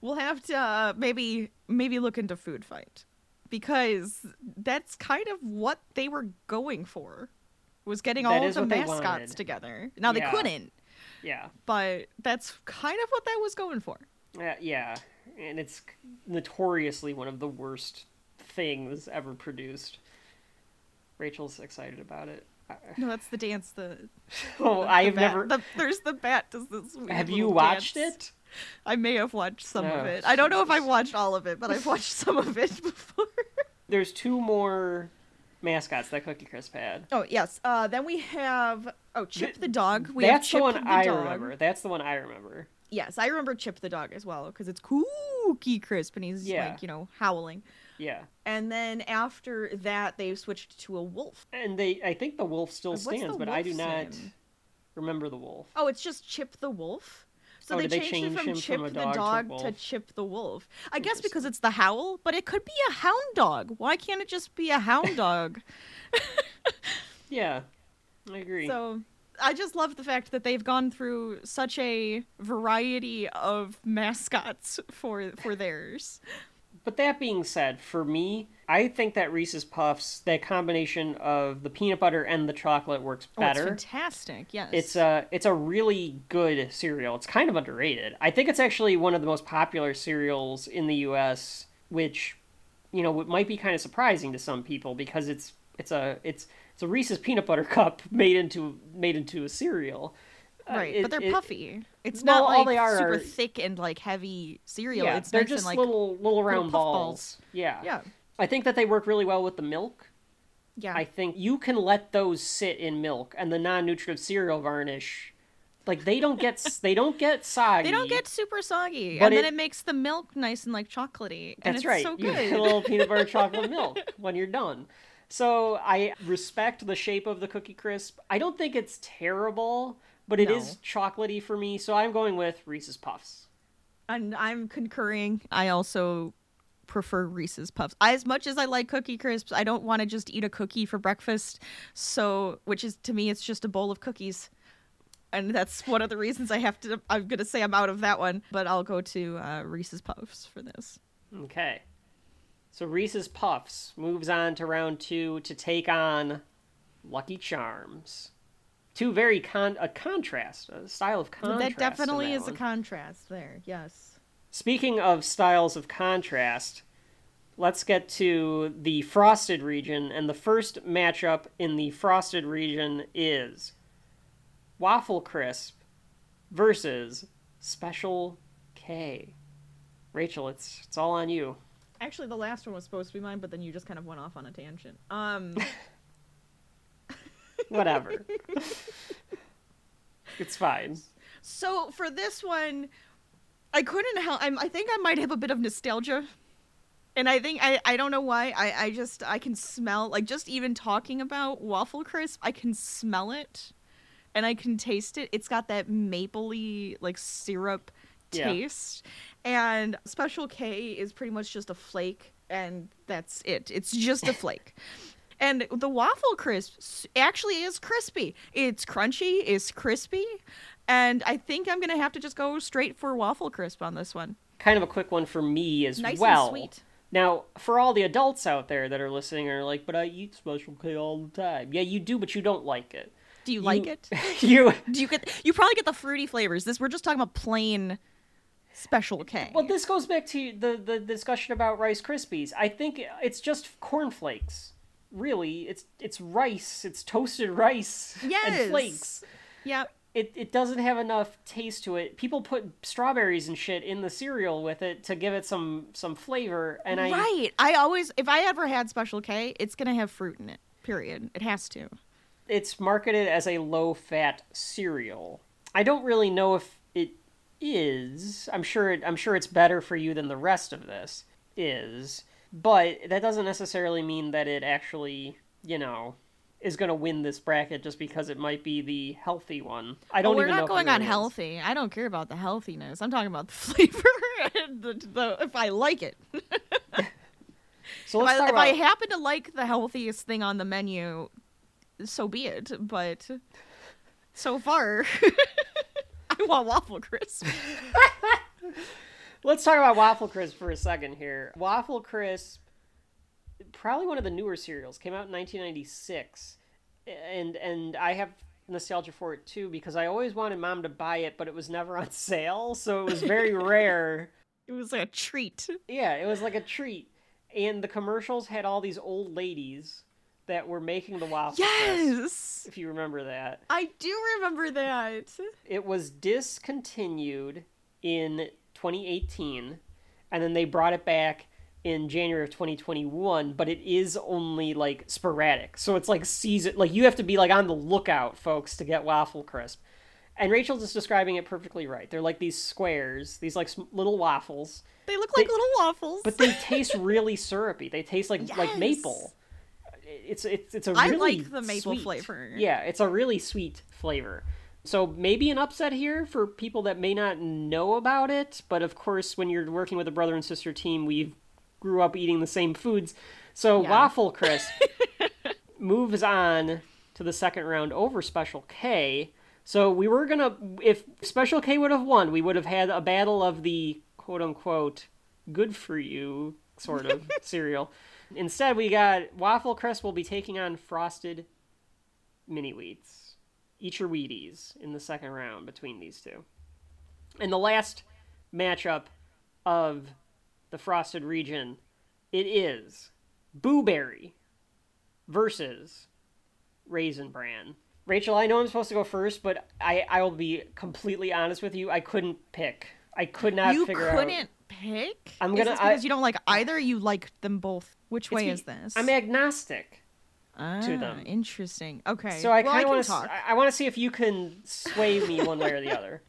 we'll have to uh, maybe maybe look into Food Fight because that's kind of what they were going for. Was getting That all of the mascots together. Now Yeah. they couldn't, Yeah, but that's kind of what that was going for. Uh, yeah, and it's notoriously one of the worst things ever produced. Rachel's excited about it. <laughs> No, that's the dance. The Oh, the I have never. The, there's the bat. Does this? Have you watched dance. it? <laughs> I may have watched some of Oh, it. I don't know if I've watched all of it, but I've watched some of it <laughs> before. There's two more mascots that Cookie Crisp had. Oh yes. Uh, then we have oh Chip Th- the dog. We That's have the one I dog. remember. That's the one I remember. Yes, I remember Chip the dog as well because it's Cookie Crisp and he's Yeah. like you know howling. Yeah. And then after that, they switched to a wolf. And they I think the wolf still What's the stands, but I do not name? remember the wolf. Oh, it's just Chip the wolf. So Oh, they they changed change it from Chip from the dog to dog to, wolf? Chip the wolf. I guess because it's the howl, but it could be a hound dog. Why can't it just be a hound <laughs> dog? Yeah. I agree. So I just love the fact that they've gone through such a variety of mascots for for theirs. But that being said, for me, I think that Reese's Puffs, that combination of the peanut butter and the chocolate works better. Oh, it's fantastic. Yes. It's a it's a really good cereal. It's kind of underrated. I think it's actually one of the most popular cereals in the U.S., which you know it might be kind of surprising to some people because it's it's a it's it's a Reese's peanut butter <laughs> cup made into made into a cereal. Uh, Right, it- but they're it- puffy. It's Well, not all they are super are- thick and like heavy cereal. Yeah, it's they're nice just and like little little round puff balls. balls. Yeah. yeah, I think that they work really well with the milk. yeah. I think you can let those sit in milk, and the non-nutritive cereal varnish, like they don't get they don't get soggy. <laughs> they don't get super soggy, and then it- it makes the milk nice and like chocolatey. and That's it's right. So You good. get a little peanut butter chocolate <laughs> milk when you're done. So I respect the shape of the cookie crisp. I don't think it's terrible, but it is No. chocolatey for me. So I'm going with Reese's Puffs. and I'm concurring. I also prefer Reese's Puffs. I, as much as I like Cookie Crisps, I don't want to just eat a cookie for breakfast. So, which is to me, it's just a bowl of cookies, and that's one of the reasons I have to. I'm gonna say I'm out of that one, but I'll go to uh, Reese's Puffs for this. Okay. So Reese's Puffs moves on to round two to take on Lucky Charms. Two very con a contrast, a style of contrast. that definitely that is a contrast there. Yes. Speaking of styles of contrast, let's get to the frosted region, and the first matchup in the frosted region is Waffle Crisp versus Special K. Rachel, it's it's all on you. Actually, the last one was supposed to be mine, but then you just kind of went off on a tangent. Um. <laughs> Whatever. <laughs> it's fine. So for this one, I couldn't help. I'm, I think I might have a bit of nostalgia, and I think I I don't know why. I I just I can smell like just even talking about waffle crisp. I can smell it, and I can taste it. It's got that mapley like syrup Yeah. taste, and Special K is pretty much just a flake, and that's it. It's just a <laughs> flake. And the waffle crisp actually is crispy. It's crunchy, it's crispy, and I think I'm gonna have to just go straight for waffle crisp on this one. Kind of a quick one for me as Nice well. and sweet. Now, for all the adults out there that are listening and are like, but I eat Special K all the time. Yeah, you do, but you don't like it. Do you, like it? <laughs> you <laughs> Do you get? You probably get the fruity flavors. This we're just talking about plain special K. Well, this goes back to the the discussion about Rice Krispies. I think it's just cornflakes. Really, it's it's rice. It's toasted rice and Yes. flakes. yeah. It it doesn't have enough taste to it. People put strawberries and shit in the cereal with it to give it some some flavor. And I right. I always, if I ever had special K, it's gonna have fruit in it. Period. It has to. it's marketed as a low fat cereal. I don't really know if it is. I'm sure it, I'm sure it's better for you than the rest of this is, but that doesn't necessarily mean that it actually, you know, is going to win this bracket just because it might be the healthy one. I don't Oh, we're even know not going on healthy. I don't care about the healthiness. I'm talking about the <laughs> flavor and the, the if I like it. <laughs> So If, I, if I happen to like the healthiest thing on the menu, so be it. But so far, <laughs> I want waffle crisp. Let's talk about Waffle Crisp for a second here. Waffle Crisp, probably one of the newer cereals, came out in 1996, and and I have nostalgia for it too because I always wanted mom to buy it, but it was never on <laughs> sale, so it was very <laughs> rare. It was like a treat. Yeah, it was like a treat, and the commercials had all these old ladies that were making the waffle crisp. Yes, If you remember that. I do remember that. it was discontinued in 2018 and then they brought it back in January of 2021 but it is only like sporadic so it's like season like you have to be like on the lookout folks to get waffle crisp and Rachel's just describing it perfectly right they're like these squares these like little waffles They look like They- little waffles. but they taste really syrupy they taste like like Yes. maple it's it's it's a I really like the maple sweet- flavor. Yeah, it's a really sweet flavor. So maybe an upset here for people that may not know about it, but of course when you're working with a brother and sister team, we grew up eating the same foods. So Yeah. Waffle Crisp <laughs> moves on to the second round over Special K. So we were gonna, if Special K would have won, we would have had a battle of the quote unquote good for you sort of <laughs> cereal. Instead, we got Waffle Crisp will be taking on Frosted Mini Wheats. Eat your Wheaties in the second round between these two. And the last matchup of the Frosted region, it is Boo Berry versus Raisin Bran. Rachel, I know I'm supposed to go first, but I I will be completely honest with you. I couldn't pick. I could not you figure out. couldn't pick. I'm gonna- because I- you don't like either. You like them both. Which way be- is this? I'm agnostic. ah, them. Interesting. Okay. So I well, kind of want to. talk. I, I want to see if you can sway me one way or the other.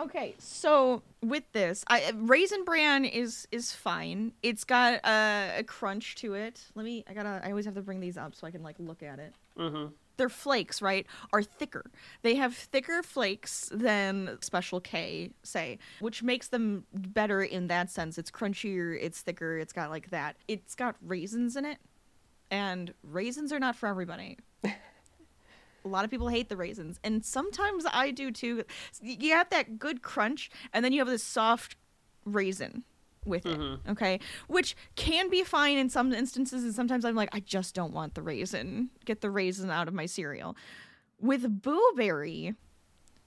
Okay, so with this, I raisin bran is is fine. It's got a, a crunch to it. Let me. I gotta. I always have to bring these up so I can like look at it. hmm Their flakes, right, are thicker. They have thicker flakes than Special K, say, which makes them better in that sense. It's crunchier. It's thicker. It's got like that. It's got raisins in it, and raisins are not for everybody. A lot of people hate the raisins, and sometimes I do too. You have that good crunch, and then you have this soft raisin with it. Mhm. Okay, which can be fine in some instances, and sometimes I'm like, I just don't want the raisin. Get the raisin out of my cereal. With blueberry,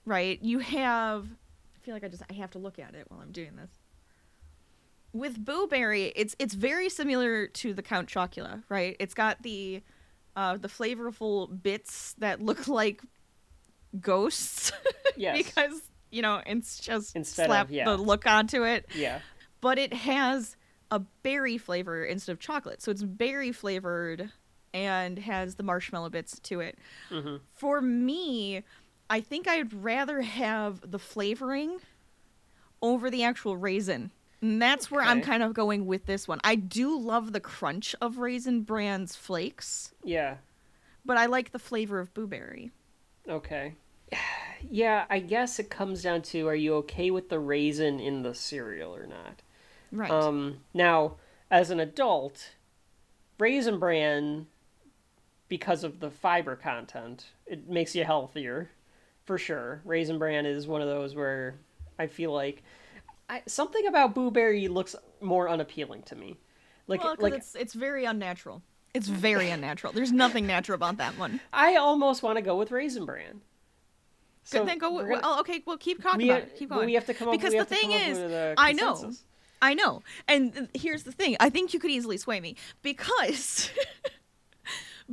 right? You have. I feel like I just I have to look at it while I'm doing this. With blueberry, it's it's very similar to the Count Chocula, right? It's got the uh, the flavorful bits that look <laughs> like ghosts <laughs> Yes. because you know it's just Instead of- slap yeah. the look onto it yeah. but it has a berry flavor instead of chocolate so it's berry flavored and has the marshmallow bits to it hmm for me i think i'd rather have the flavoring over the actual raisin and that's where i'm kind of going with this one i do love the crunch of raisin bran's flakes Yeah. but i like the flavor of blueberry Okay. <sighs> Yeah, I guess it comes down to are you okay with the raisin in the cereal or not? right Um, now, as an adult, Raisin Bran, because of the fiber content, it makes you healthier, for sure. Raisin Bran is one of those where I feel like I, something about blueberry looks more unappealing to me. Like, well, like it's it's very unnatural it's very unnatural there's nothing natural about that one <laughs> I almost want to go with Raisin Bran. Good, then go. we're With, gonna- well, okay, well, keep talking we, about ha- it. Keep going. we have to come up because the thing is, I know. I know, and uh, here's the thing. I think you could easily sway me because <laughs>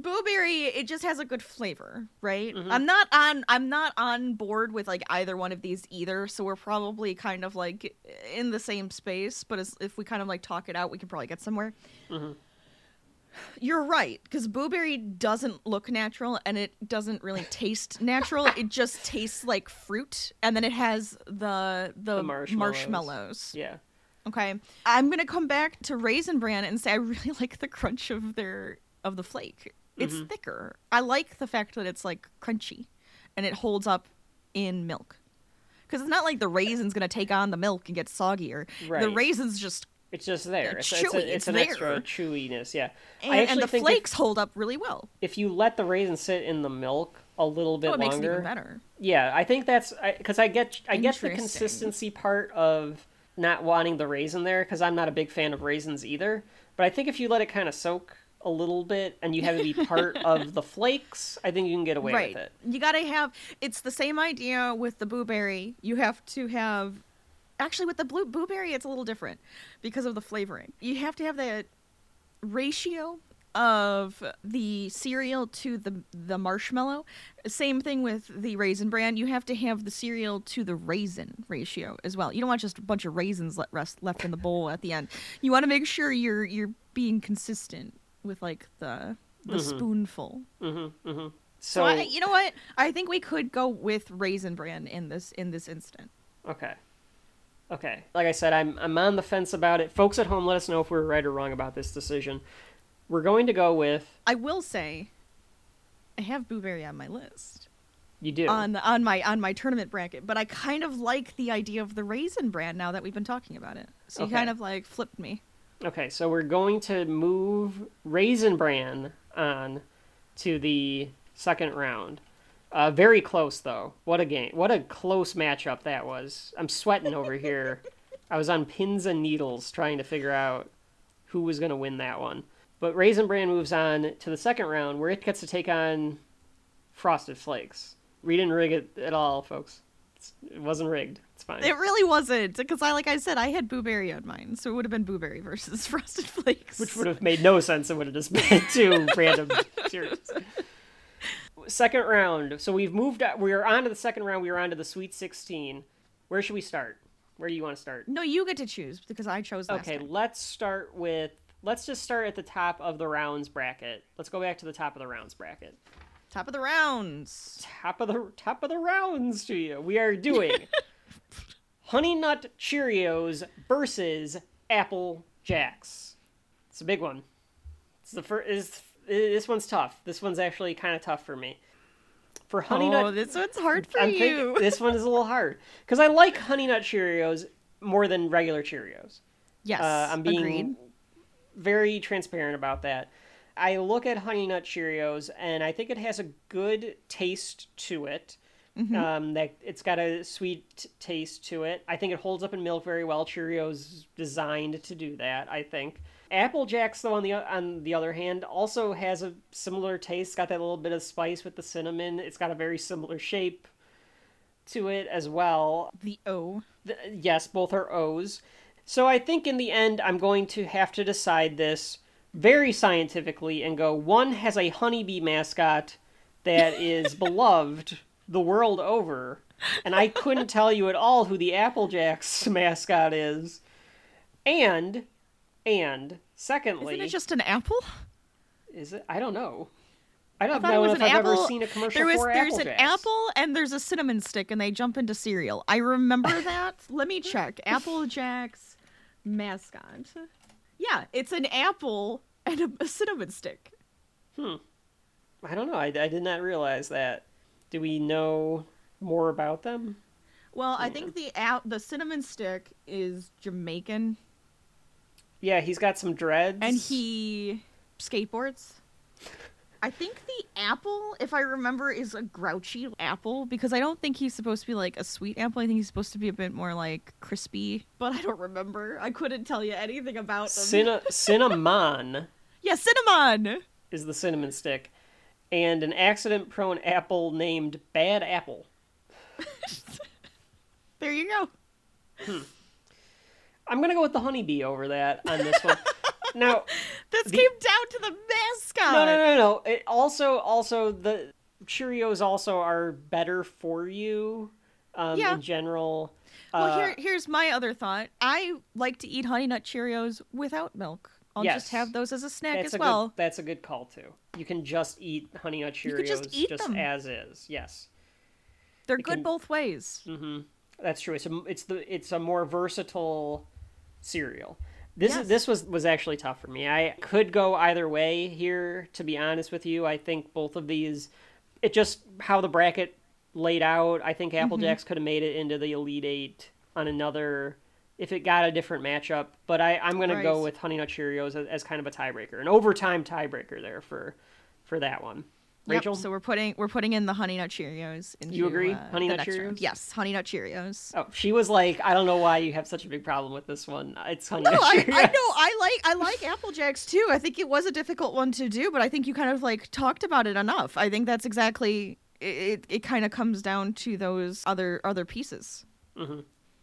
blueberry it just has a good flavor, right? Mhm. I'm not on. I'm not on board with like either one of these either. So we're probably kind of like in the same space. But as, if we kind of like talk it out, we can probably get somewhere. Mhm. You're right, because blueberry doesn't look natural and it doesn't really taste natural. <laughs> it just tastes like fruit, and then it has the the, The marshmallows. marshmallows. Yeah. Okay, I'm gonna come back to raisin bran and say I really <laughs> like the crunch of their of the flake. It's Mhm. thicker. I like the fact that it's like crunchy, and it holds up in milk. Because it's not like the raisin's gonna take on the milk and get soggier. The raisins just It's just there. It's, it's, chewy, a, it's, it's an extra there. chewiness. Yeah. and, I and the flakes hold up really well. If, if you let the raisin sit in the milk a little bit Oh, it makes it longer, even better. yeah, I think that's because I, get I get the consistency part of not wanting the raisin there because I'm not a big fan of raisins either. But I think if you let it kind of soak a little bit and you have to be <laughs> part of the flakes, I think you can get away right. with it. You gotta have. It's the same idea with the blueberry. You have to have. Actually, with the blue blueberry, it's a little different because of the flavoring. You have to have that ratio of the cereal to the the marshmallow. Same thing with the raisin bran. You have to have the cereal to the raisin ratio as well. You don't want just a bunch of raisins rest left in the bowl at the end. You want to make sure you're you're being consistent with like the the Mhm. spoonful. Mm-hmm. Mm-hmm. So, So, I, you know what? I think we could go with raisin bran in this in this instant. Okay. Okay. Like I said, I'm I'm on the fence about it. Folks at home, let us know if we're right or wrong about this decision. We're going to go with I will say, I have blueberry on my list you do. on on my on my tournament bracket, but I kind of like the idea of the raisin bran now that we've been talking about it. So you kind of like flipped me. Okay, so we're going to move Raisin Bran on to the second round. Uh, very close though. What a game! What a close matchup that was. I'm sweating over here. I was on pins and needles trying to figure out who was going to win that one. But Raisin Bran moves on to the second round where it gets to take on Frosted Flakes. We didn't rig it at all, folks. It wasn't rigged. Fine. It really wasn't because I like I said I had blueberry on mine, so it would have been blueberry versus <laughs> frosted flakes. which would have made no sense. It would have just been two <laughs> random series. second round. So we've moved. We are on to the second round. We are on to the Sweet 16. Where should we start? Where do you want to start? No, you get to choose because I chose last Okay, time. let's start with. Let's just start at the top of the rounds bracket. Let's go back to the top of the rounds bracket. Top of the rounds. Top of the top of the rounds to you. We are doing <laughs> Honey Nut Cheerios versus Apple Jacks. It's a big one. It's the first. Is this one's tough. This one's actually kind of tough for me. For Honey oh, Nut, this one's hard for I'm you. <laughs> this one is a little hard because I like Honey Nut Cheerios more than regular Cheerios. yes, Uh, I'm being agreed. very transparent about that. I look at Honey Nut Cheerios and I think it has a good taste to it. Mm-hmm. Um, that it's got a sweet taste to it. I think it holds up in milk very well. Cheerios designed to do that. I think. Apple Jacks, though, on the on the other hand, also has a similar taste. It's got that little bit of spice with the cinnamon. It's got a very similar shape to it as well. The O. Th- yes, both are O's. So I think in the end, I'm going to have to decide this very scientifically and go one has a honeybee mascot that is <laughs> beloved the world over, and I couldn't <laughs> tell you at all who the Applejacks <laughs> mascot is. And, and, secondly, Isn't it just an apple? is it? I don't know. I don't it know if I've ever apple. seen a commercial There was for there's an apple and there's a cinnamon stick and they jump into cereal. I remember <laughs> that. Let me check. Apple Jack's mascot. Yeah, it's an apple and a, a cinnamon stick. Hmm. I don't know. I, I did not realize that. Do we know more about them? Well, I think the app, the cinnamon stick is Jamaican Yeah, he's got some dreads. and he skateboards. I think the apple, if I remember, is a grouchy apple because I don't think he's supposed to be like a sweet apple. I think he's supposed to be a bit more like crispy, but I don't remember. I couldn't tell you anything about them. Cinna- <laughs> cinnamon yeah, cinnamon. is the cinnamon stick, and an accident-prone apple named Bad Apple. <laughs> There you go. I'm gonna go with the honeybee over that on this one. <laughs> now, This The- came down to the mascot. no, no, no, no. It also, also the Cheerios also are better for you. Um, Yeah. In general. Well, Uh, here, here's my other thought. I like to eat Honey Nut Cheerios without milk. I'll Yes. just have those as a snack that's as a well. good. That's a good call too. You can just eat Honey Nut Cheerios just eat them. as is. Yes. They're it good can- both ways. Mm-hmm. That's true. It's a, it's the it's a more versatile cereal. This Yes. is this was was actually tough for me. I could go either way here. To be honest with you, I think both of these. It just how the bracket laid out. I think Apple Jacks could have made it into the Elite Eight on another if it got a different matchup. But I I'm gonna go with Honey Nut Cheerios as, as kind of a tiebreaker, an overtime tiebreaker there for for that one. Yep, Rachel, so we're putting we're putting in the Honey Nut Cheerios. Into, You agree? uh, Honey Nut next round. Cheerios? Yes, Honey Nut Cheerios. Oh, she was like, I don't know why you have such a big problem with this one. It's honey No, nut I, I know I like I like <laughs> Apple Jacks too. I think it was a difficult one to do, but I think you kind of like talked about it enough. I think that's exactly it. It, it kind of comes down to those other other pieces.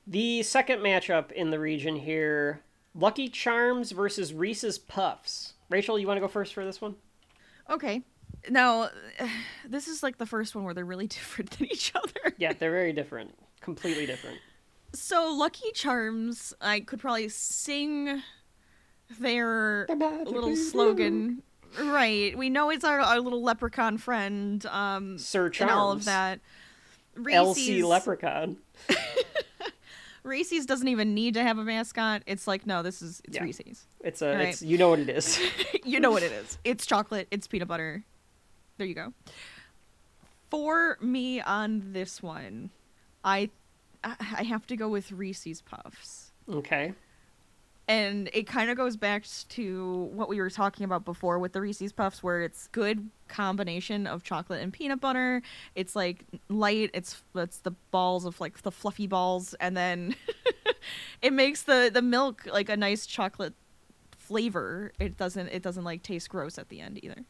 The second matchup in the region here Lucky Charms versus Reese's Puffs. Rachel, you want to go first for this one? Okay. Now, <sighs> this is like the first one where they're really <laughs> different than each other. Yeah, they're very different. Completely different. So, Lucky Charms, I could probably sing their little slogan. Right. We know it's our, our little leprechaun friend. Um, Sir and all of Charms. that. LC Leprechaun. <laughs> Reese's doesn't even need to have a mascot. It's like, no, this is it's Yeah. Reese's. It's a, Right. it's you know what it is. <laughs> <laughs> you know what it is. It's chocolate. It's peanut butter. There you go. For me on this one, I I I have to go with Reese's Puffs. okay. And it kind of goes back to what we were talking about before with the Reese's Puffs, where it's good combination of chocolate and peanut butter. It's like light. It's it's the balls of like the fluffy balls, and then <laughs> it makes the the milk like a nice chocolate flavor. It doesn't it doesn't like taste gross at the end either.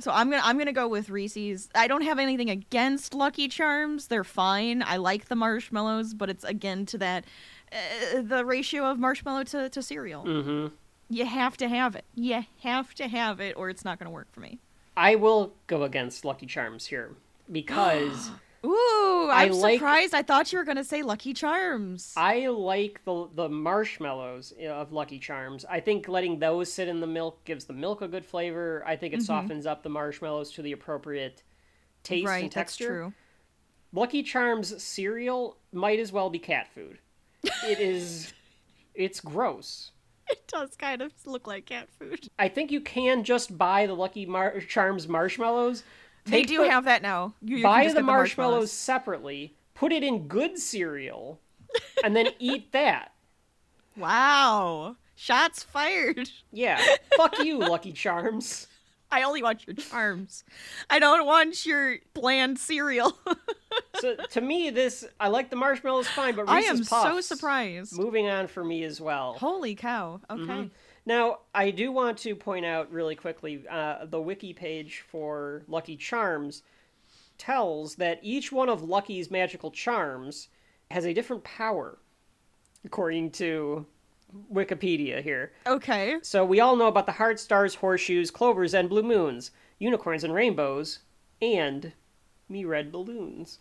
So I'm gonna I'm gonna go with Reese's. I don't have anything against Lucky Charms. They're fine. I like the marshmallows, but it's again to that uh, the ratio of marshmallow to, to cereal. Mm-hmm. You have to have it. You have to have it, or it's not gonna work for me. I will go against Lucky Charms here because <gasps> <gasps> Ooh, I I'm like- surprised. I thought you were gonna say Lucky Charms. I like the the marshmallows of Lucky Charms. I think letting those sit in the milk gives the milk a good flavor. I think it softens up the marshmallows to the appropriate taste Mm-hmm. right, and that's texture. true. Lucky Charms cereal might as well be cat food. It is <laughs> it's gross. It does kind of look like cat food. I think you can just buy the Lucky Mar- Charms marshmallows. They do the- have that now. You, you buy just the get marshmallows separately, put it in good cereal, <laughs> and then eat that. Wow. Shots fired. Yeah, <laughs> fuck you, Lucky Charms. I only want your charms. I don't want your bland cereal. So to me, this I like the marshmallows fine, but I Reese's am so surprised. moving on for me as well. Holy cow. Okay. Mhm. Now, I do want to point out really quickly uh, the wiki page for Lucky Charms tells that each one of Lucky's magical charms has a different power, according to Wikipedia here. Okay. So we all know about the heart stars, horseshoes, clovers, and blue moons, unicorns and rainbows, and me red balloons.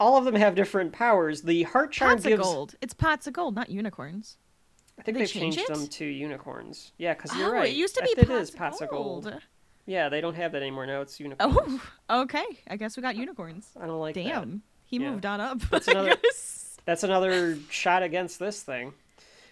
All of them have different powers. The heart charm Pots gives. of gold. It's pots of gold, not unicorns. I think they they've change changed it? them to unicorns. Yeah, because you're oh, right. it used to be It pots is of gold. gold. Yeah, they don't have that anymore now. It's unicorns. Oh, <laughs> okay. I guess we got unicorns. I don't like that. Damn. He Yeah. moved on up. That's another- <laughs> That's another shot against this thing.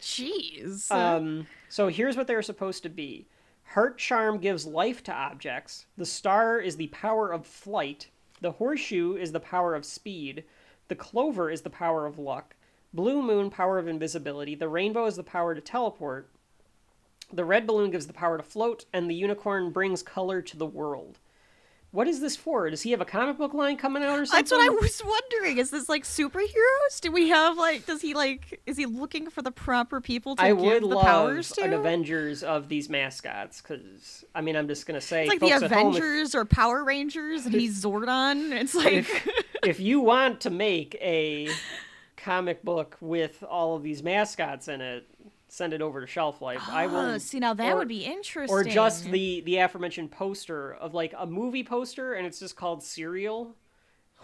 Jeez. Um, so here's what they're supposed to be. Heart charm gives life to objects. The star is the power of flight. The horseshoe is the power of speed. The clover is the power of luck. Blue moon, power of invisibility. The rainbow is the power to teleport. The red balloon gives the power to float, and the unicorn brings color to the world. What is this for? Does he have a comic book line coming out or something? That's what I was wondering. Is this like superheroes? Do we have like? Does he like? Is he looking for the proper people to I give would the love powers to? an Avengers of these mascots because I mean I'm just gonna say it's like folks the at home, if- Avengers or Power Rangers, and he's <laughs> Zordon. It's like if, if you want to make a comic book with all of these mascots in it, send it over to Shelf Life. I Oh, will. Ah, see now that or- would be interesting. Or just the the aforementioned poster of like a movie poster, and it's just called Serial.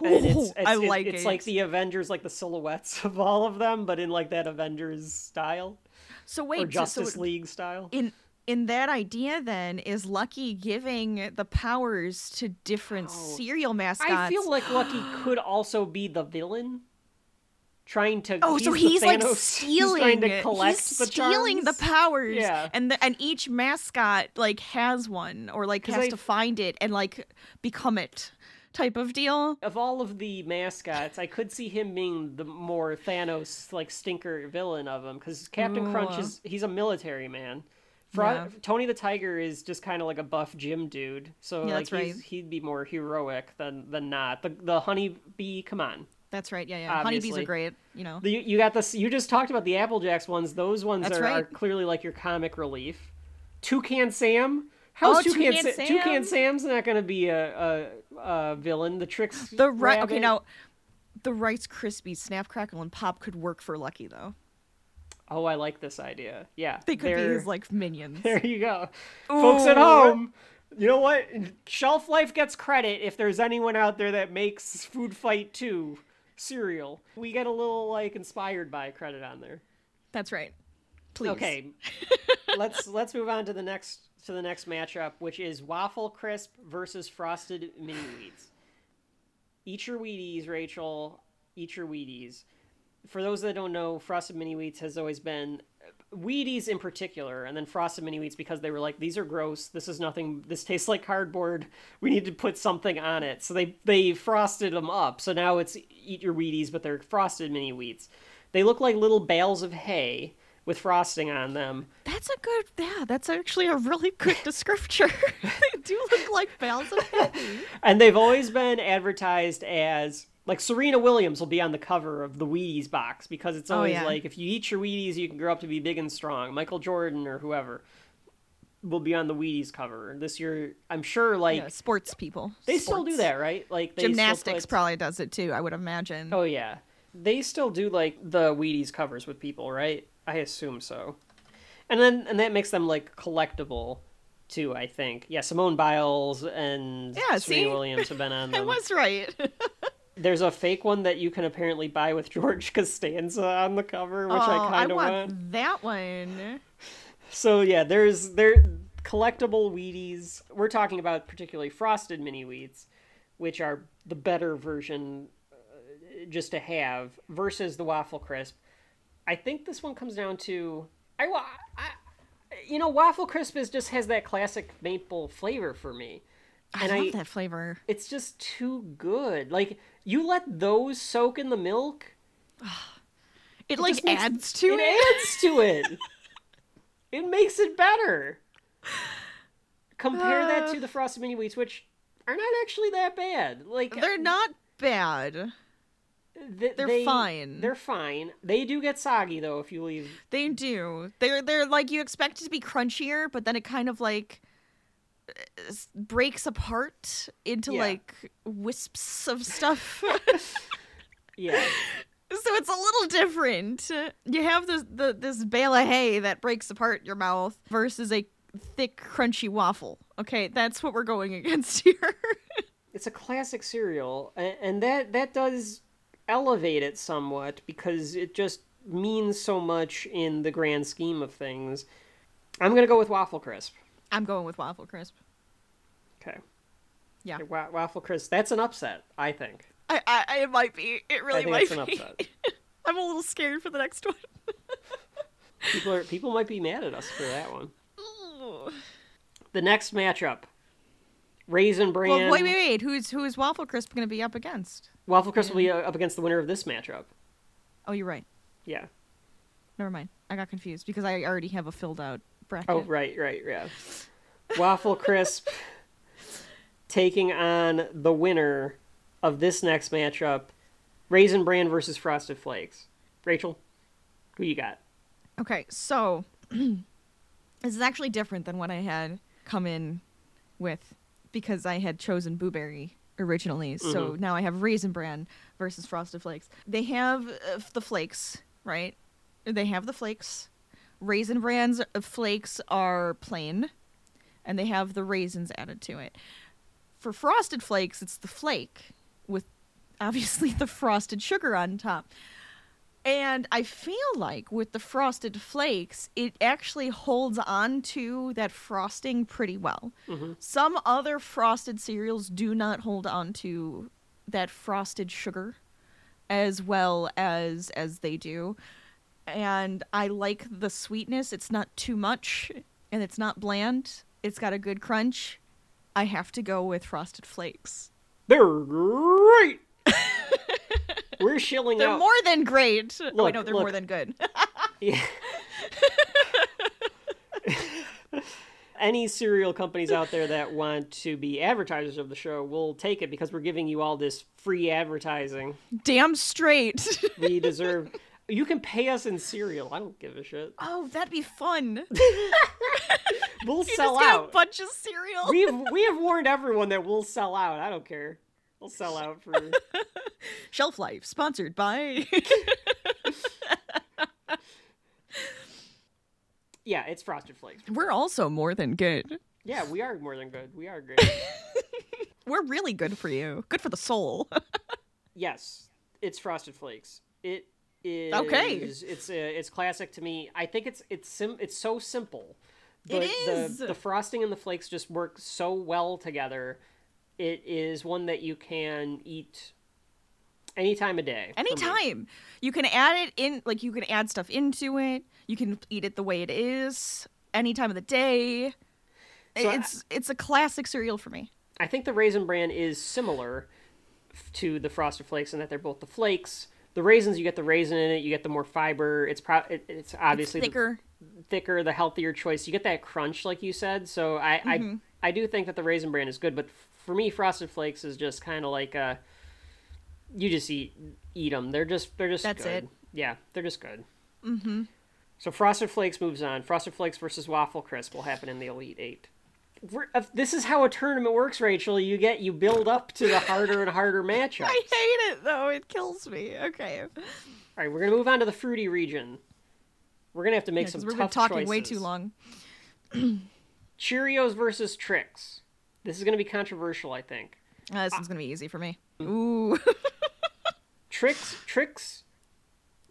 And it's, it's, I it's- like it's it. like the Avengers, like the silhouettes of all of them, but in like that Avengers style so or wait, so- Justice so League style. in in that idea, then is Lucky giving the powers to different Oh. cereal mascots? I feel like Lucky could also be the villain, trying to. Oh, so he's like <laughs> stealing. He's collect he's the stealing the powers. Yeah. and the, and each mascot like has one or like has I- to find it and like become it, type of deal. Of all of the mascots, I could see him being the more Thanos like stinker villain of them because Captain Crunch is he's a military man. Fro- Yeah. Tony the Tiger is just kind of like a buff gym dude, so Yeah, like that's he's, right. he'd be more heroic than than not. The the honey bee, come on. That's right. Yeah, yeah. Honeybees are great. You know. The, you got this. You just talked about the Applejacks ones. Those ones are, are clearly like your comic relief. Toucan Sam. How's Oh, Toucan, Toucan Sa- Toucan Sam's not going to be a, a, a villain. The Trix. The right. Okay, now the Rice Krispies Snap Crackle and Pop could work for Lucky though. Oh, I like this idea. Yeah, They could be his like minions. <laughs> There you go, folks at home. You know what? Shelf Life gets credit if there's anyone out there that makes Food Fight 2 cereal. We get a little like inspired by credit on there. That's right. Please. Okay. <laughs> let's let's move on to the next to the next matchup, which is Waffle Crisp versus Frosted Mini Wheats. Eat your Wheaties, Rachel. Eat your Wheaties. For those that don't know, Frosted Mini Wheats has always been Wheaties in particular, and then Frosted Mini Wheats because they were like, these are gross. This is nothing. This tastes like cardboard. We need to put something on it. So they they frosted them up. So now it's eat your Wheaties, but they're Frosted Mini Wheats. They look like little bales of hay with frosting on them. That's a good. Yeah, that's actually a really good <laughs> descriptor. <laughs> they do look like bales of hay. <laughs> And they've always been advertised as like Serena Williams will be on the cover of the Wheaties box because it's Oh, always yeah. like if you eat your Wheaties, you can grow up to be big and strong. Michael Jordan or whoever will be on the Wheaties cover this year. I'm sure like Yeah, sports people. they still do that, right? Like they Gymnastics probably does it too. I would imagine. Oh yeah, they still do like the Wheaties covers with people, right? I assume so. And then and that makes them like collectible too. I think. Yeah, Simone Biles and Yeah, Serena? Williams have been on <laughs> I was right. <laughs> There's a fake one that you can apparently buy with <laughs> George Costanza on the cover, which oh, I kind of want, want. that one. So yeah, there's there collectible Wheaties. We're talking about particularly frosted mini wheats, which are the better version uh, just to have versus the waffle crisp. I think this one comes down to I, I you know waffle crisp is just has that classic maple flavor for me. I And love I- that flavor. It's just too good. Like you let those soak in the milk, It, like just makes- adds to it it. adds to it. <laughs> it makes it better. Compare that Uh. to the frosted mini wheats, which are not actually that bad. Like They're not bad. th- they're they- fine. They're fine. They do get soggy though if you leave. They do. They're they're like you expect it to be crunchier, but then it kind of like breaks apart into Yeah. like wisps of stuff. <laughs> <laughs> Yeah, so it's a little different. You have this the this bale of hay that breaks apart your mouth versus a thick crunchy waffle. Okay, that's what we're going <laughs> against here. it's a classic cereal, and, and that that does elevate it somewhat because it just means so much in the grand scheme of things. I'm gonna go with waffle crisp. I'm going with waffle crisp. Okay. Yeah. Okay, wa- waffle crisp. That's an upset, I think. I, I it might be. It really think might it's an be. upset. <laughs> I'm a little scared for the next one. <laughs> People are people might be mad at us for that one. Ooh. The next matchup, Raisin Bran. Well, wait, wait, wait. Who's who is Waffle Crisp going to be up against? Waffle Crisp will be up against the winner of this matchup. Oh, you're right. Yeah. Never mind. I got confused because I already have a filled out bracket. Oh, right, right, yeah. Waffle Crisp taking on the winner of this next matchup, Raisin Bran versus Frosted Flakes. Rachel, who you got? Okay, so <clears throat> this is actually different than what I had come in with because I had chosen Blueberry originally. So now I have Raisin Bran versus Frosted Flakes. They have uh, the flakes, right? They have the flakes. Raisin Bran's uh, flakes are plain, and they have the raisins added to it. For Frosted Flakes, it's the flake with <laughs> obviously the frosted sugar on top. And I feel like with the frosted flakes, it actually holds on to that frosting pretty well. Some other frosted cereals do not hold on to that frosted sugar as well as as they do. And I like the sweetness. It's not too much and it's not bland. It's got a good crunch. I have to go with frosted flakes. They're great. <laughs> We're shilling They're out. more than great. oh, Look, no, they're look. more than good. Yeah. <laughs> Any cereal companies out there that want to be advertisers of the show will take it because we're giving you all this free advertising. Damn straight. We deserve. You can pay us in cereal. I don't give a shit. oh, that'd be fun. <laughs> <laughs> We'll You sell just get a out. bunch of cereal. we have <laughs> we have warned everyone that we'll sell out. I don't care. We'll sell out for. Shelf Life, sponsored by. Yeah, it's Frosted Flakes. We're also more than good. Yeah, we are more than good. We are great. We're really good for you. Good for the soul. yes, it's Frosted Flakes. It is Okay. It's uh, it's classic to me. I think it's it's sim- it's so simple. It The- The, the frosting and the flakes just work so well together. It is one that you can eat any time of day. for me. Anytime. You can add it in, like, you can add stuff into it. You can eat it the way it is, any time of the day. So I- it's it's a classic cereal for me. I think the raisin bran is similar to the frosted flakes in that they're both the flakes. The raisins, you get the raisin in it, you get the more fiber. It's pro- it, it's obviously the- Thicker. thicker, the healthier choice. You get that crunch, like you said. So I Mm-hmm. I, I do think that the raisin bran is good, but for me, frosted flakes is just kind of like uh, you just eat eat them. They're just they're just That's good. it. Yeah, they're just good. Mm-hmm. So frosted flakes moves on. Frosted flakes versus waffle crisp will happen in the elite eight. Uh, this is how a tournament works, Rachel. You get you build up to the harder and harder <laughs> matchups. I hate it though. It kills me. Okay. All right, we're gonna move on to the fruity region. We're gonna have to make because some we've been talking way too long. <clears throat> <clears throat> Cheerios versus Trix. This is going to be controversial, I think. Uh, this one's gonna be easy for me. Ooh. <laughs> Trix. Trix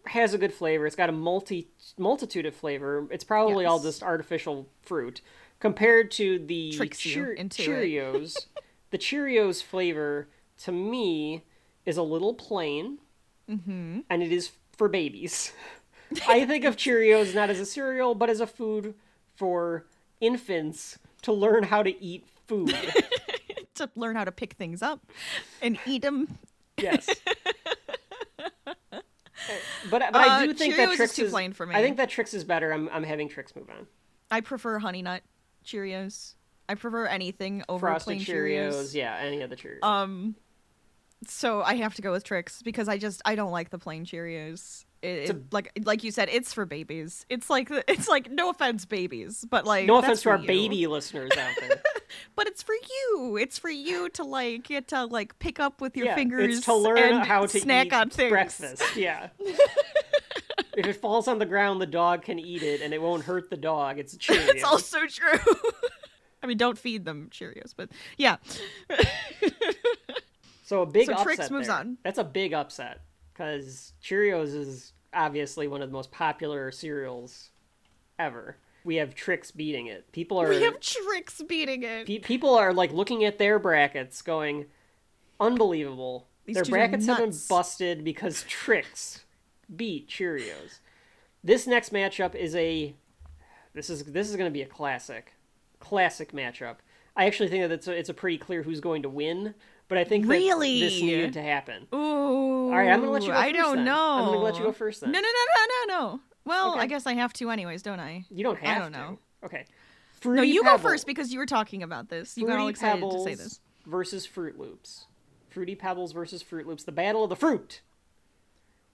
has a good flavor. It's got a multi multitude of flavor. It's probably all just artificial fruit compared to the Cheer-. Cheerios. <laughs> the Cheerios flavor to me is a little plain, mm-hmm. and it is for babies. <laughs> I think of Cheerios not as a cereal, but as a food for infants to learn how to eat food. <laughs> to learn how to pick things up and eat them. Yes. But but I Uh, do think Cheerios that is Trix too is, plain for me. I think that Trix is better. I'm I'm having Trix move on. I prefer Honey Nut Cheerios. I prefer anything over Frosted plain Cheerios, Cheerios. yeah, any other the Cheerios. Um, so I have to go with Trix because I just I don't like the plain Cheerios. It, It's a- it- like like you said, it's for babies. It's like <laughs> it's like no offense, babies, but like no offense to our you. baby listeners out there. <laughs> but it's for you. It's for you to like get to like pick up with your yeah, fingers. it's to learn and how to snack eat on things. breakfast. Yeah. <laughs> if it falls on the ground, the dog can eat it, and it won't hurt the dog. It's true. <laughs> It's also true. I mean, don't feed them Cheerios, but yeah. So a big So upset Trix moves there. on. That's a big upset because Cheerios is obviously one of the most popular cereals ever. We have Trix beating it. People are We have Trix beating it. pe- people are like looking at their brackets, going, "Unbelievable! These their brackets have been busted because Trix beat Cheerios." This next matchup is a this is this is going to be a classic, classic matchup. I actually think that it's a, it's a pretty clear who's going to win, but I think Really? this needed to happen. Ooh. All right, I'm gonna let you go I don't then. know. I'm gonna let you go first then. No, no, no, no, no, no. Well, Okay. I guess I have to anyways, don't I? You don't have to. I don't to. know. Okay. no, you Pebble. go first because you were talking about this. You got all Fruity excited Pebbles to say this. versus Froot Loops. Fruity Pebbles versus Froot Loops. The battle of the fruit.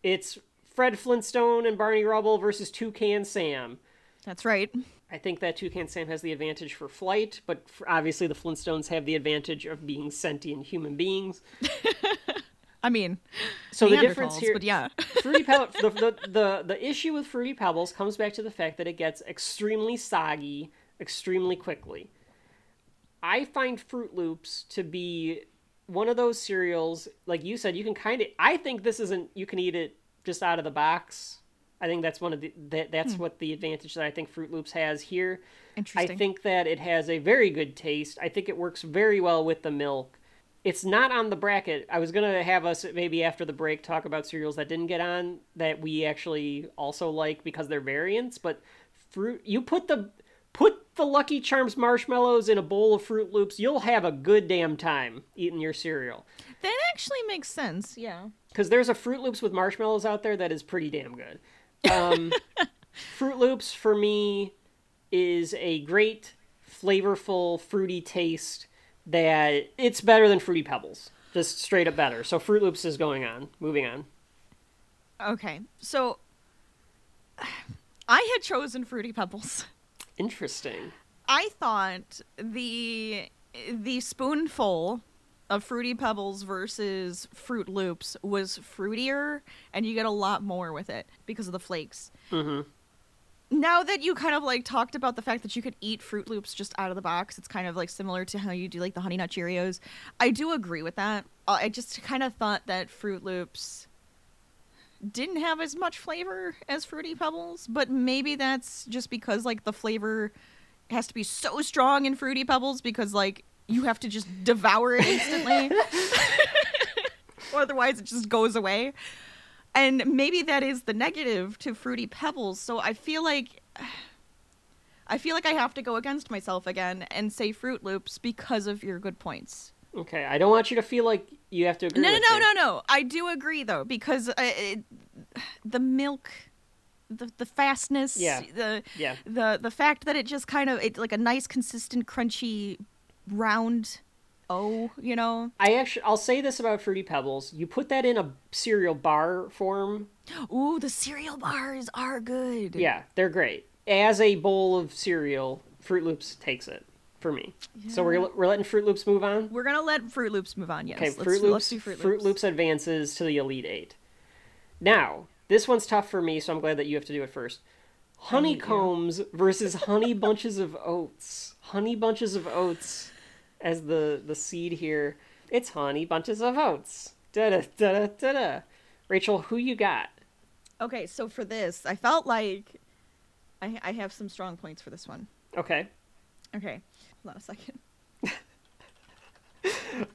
It's Fred Flintstone and Barney Rubble versus Toucan Sam. That's right. I think that Toucan Sam has the advantage for flight, but f obviously the Flintstones have the advantage of being sentient human beings. <laughs> I mean, So the difference here, but yeah. <laughs> Fruity Pebble, the, the, the, the issue with Fruity Pebbles comes back to the fact that it gets extremely soggy extremely quickly. I find Froot Loops to be one of those cereals, like you said, you can kind of. I think this isn't. You can eat it just out of the box. I think that's one of the. That, that's hmm. what the advantage that I think Froot Loops has here. Interesting. I think that it has a very good taste. I think it works very well with the milk. It's not on the bracket. I was gonna have us maybe after the break talk about cereals that didn't get on that we actually also like because they're variants. But fruit, you put the put the Lucky Charms marshmallows in a bowl of Froot Loops, you'll have a good damn time eating your cereal. that actually makes sense. Yeah. Because there's a Froot Loops with marshmallows out there that is pretty damn good. Um, <laughs> Froot Loops for me is a great, flavorful, fruity taste that it's better than Fruity Pebbles. Just straight up better. So Froot Loops is going on. Moving on. Okay. So <sighs> I had chosen Fruity Pebbles. Interesting. I thought the the spoonful of fruity pebbles versus froot loops was fruitier and you get a lot more with it because of the flakes. Hmm now that you kind of like talked about the fact that you could eat froot loops just out of the box it's kind of like similar to how you do like the honey nut cheerios. I do agree with that. Uh, i just kind of thought that froot loops didn't have as much flavor as fruity pebbles but maybe that's just because like the flavor has to be so strong in fruity pebbles because like you have to just devour it instantly <laughs> otherwise it just goes away and maybe that is the negative to fruity pebbles so i feel like <sighs> i feel like i have to go against myself again and say froot loops because of your good points Okay. I don't want you to feel like you have to agree. no no no no no i do agree though because uh, it, <sighs> the milk the, the fastness Yeah. the Yeah. the the fact that it just kind of it's like a nice consistent crunchy round o you know I actually, I'll say this about Fruity Pebbles. You put that in a cereal bar form, ooh the cereal bars are good Yeah, they're great. As a bowl of cereal, Froot Loops takes it for me. So we're, we're letting Froot Loops move on. we're gonna let froot loops move on yes Okay, Froot Loops. do fruit, Froot Loops advances to the Elite Eight. Now, this one's tough for me, so I'm glad that you have to do it first. Honeycombs versus Honey Bunches of Oats. honey bunches of oats as the the seed here. It's honey bunches of oats. Da da da da da. Rachel, who you got? Okay, so for this, I felt like I, I have some strong points for this one. Okay. Okay, hold on a second. <laughs>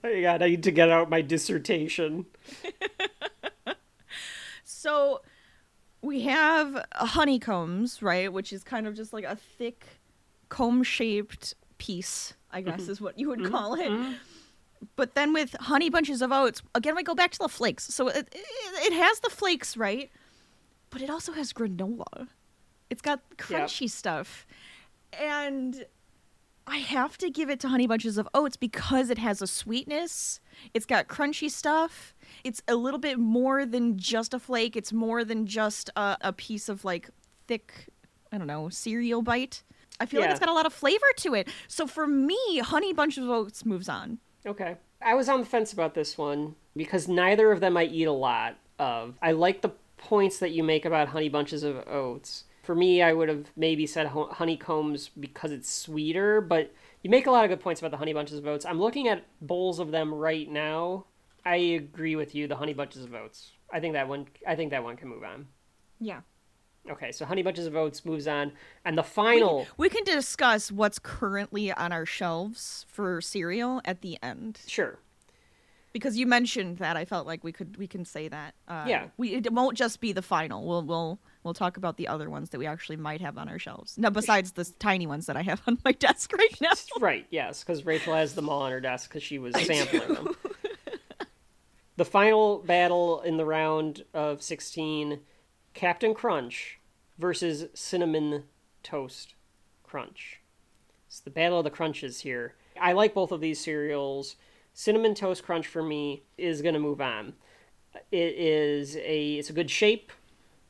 Oh God, I need to get out my dissertation. <laughs> So we have honeycombs, right? Which is kind of just like a thick comb shaped piece, I guess mm-hmm. is what you would mm-hmm. call it. Mm-hmm. But then with honey bunches of oats, again, we go back to the flakes. So it, it, it has the flakes, right? But it also has granola. It's got crunchy stuff. And I have to give it to Honey Bunches of Oats because it has a sweetness. It's got crunchy stuff. It's a little bit more than just a flake. It's more than just a, a piece of like thick, I don't know, cereal bite. I feel like it's got a lot of flavor to it. So for me, Honey Bunches of Oats moves on. Okay. I was on the fence about this one because neither of them I eat a lot of. I like the points that you make about honey bunches of oats. For me, I would have maybe said ho- honeycombs because it's sweeter, but you make a lot of good points about the honey bunches of oats. I'm looking at bowls of them right now. I agree with you. The honey bunches of oats. I think that one. I think that one can move on. Yeah. Okay, so honey bunches of oats moves on, and the final. We can discuss what's currently on our shelves for cereal at the end. Sure. because you mentioned that i felt like we could we can say that uh, Yeah. we it won't just be the final we'll we'll we'll talk about the other ones that we actually might have on our shelves now besides the tiny ones that i have <laughs> on my desk right now Right, yes, because Rachel has them all on her desk because she was sampling them. <laughs> the final battle in the round of 16 Captain Crunch versus Cinnamon Toast Crunch. It's the battle of the crunches here. I like both of these cereals. Cinnamon Toast Crunch for me is going to move on. It is a it's a good shape.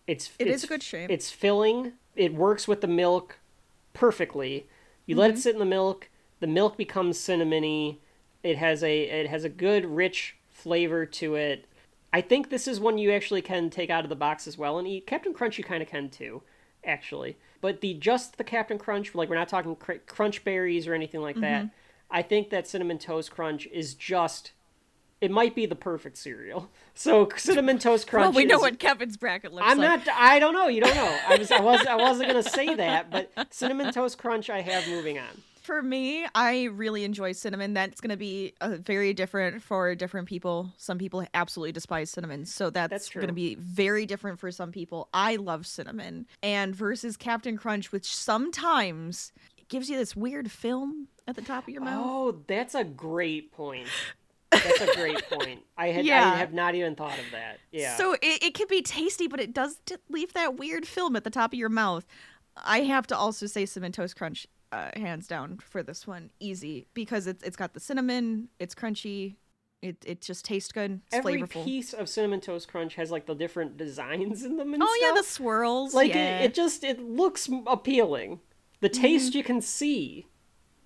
It's It it's, is a good shape. It's filling. It works with the milk perfectly. You let it mm-hmm. sit in the milk. The milk becomes cinnamony. It has a it has a good rich flavor to it. I think this is one you actually can take out of the box as well and eat. Captain Crunch you kind of can too, actually. But the just the Captain Crunch, like we're not talking cr- crunch berries or anything like that. Mm-hmm. I think that cinnamon toast crunch is just it might be the perfect cereal. <laughs> So cinnamon toast crunch. well we know is- what kevin's bracket looks I'm like not. I don't know. You don't know. I was. I was. I wasn't gonna say that, but cinnamon toast crunch. I have moving on. For me i really enjoy cinnamon that's going to be uh, very different for different people some people absolutely despise cinnamon so that's, That's going to be very different for some people i love cinnamon and versus captain crunch which sometimes gives you this weird film at the top of your mouth Oh, that's a great point. That's a great <laughs> point. I had. Yeah. I have not even thought of that. Yeah. So it, it can be tasty, but it does leave that weird film at the top of your mouth. I have to also say cinnamon toast crunch, uh, hands down for this one, easy because it's it's got the cinnamon, it's crunchy, it it just tastes good, it's Every flavorful. piece of cinnamon toast crunch has like the different designs in them and oh yeah, the swirls. like yeah. it, it just it looks appealing. The taste you can see,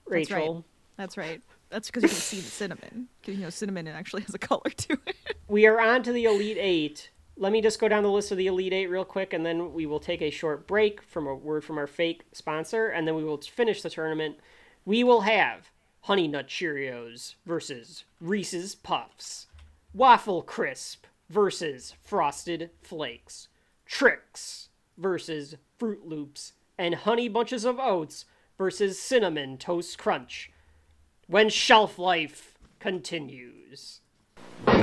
That's right. Rachel. That's right. That's because you can see the cinnamon. you know, cinnamon actually has a <laughs> color to it. We are on to the Elite Eight. Let me just go down the list of the Elite Eight real quick, and then we will take a short break from a word from our fake sponsor, and then we will finish the tournament. We will have Honey Nut Cheerios versus Reese's Puffs, Waffle Crisp versus Frosted Flakes, Trix versus Froot Loops, and Honey Bunches of Oats versus Cinnamon Toast Crunch. When shelf life continues.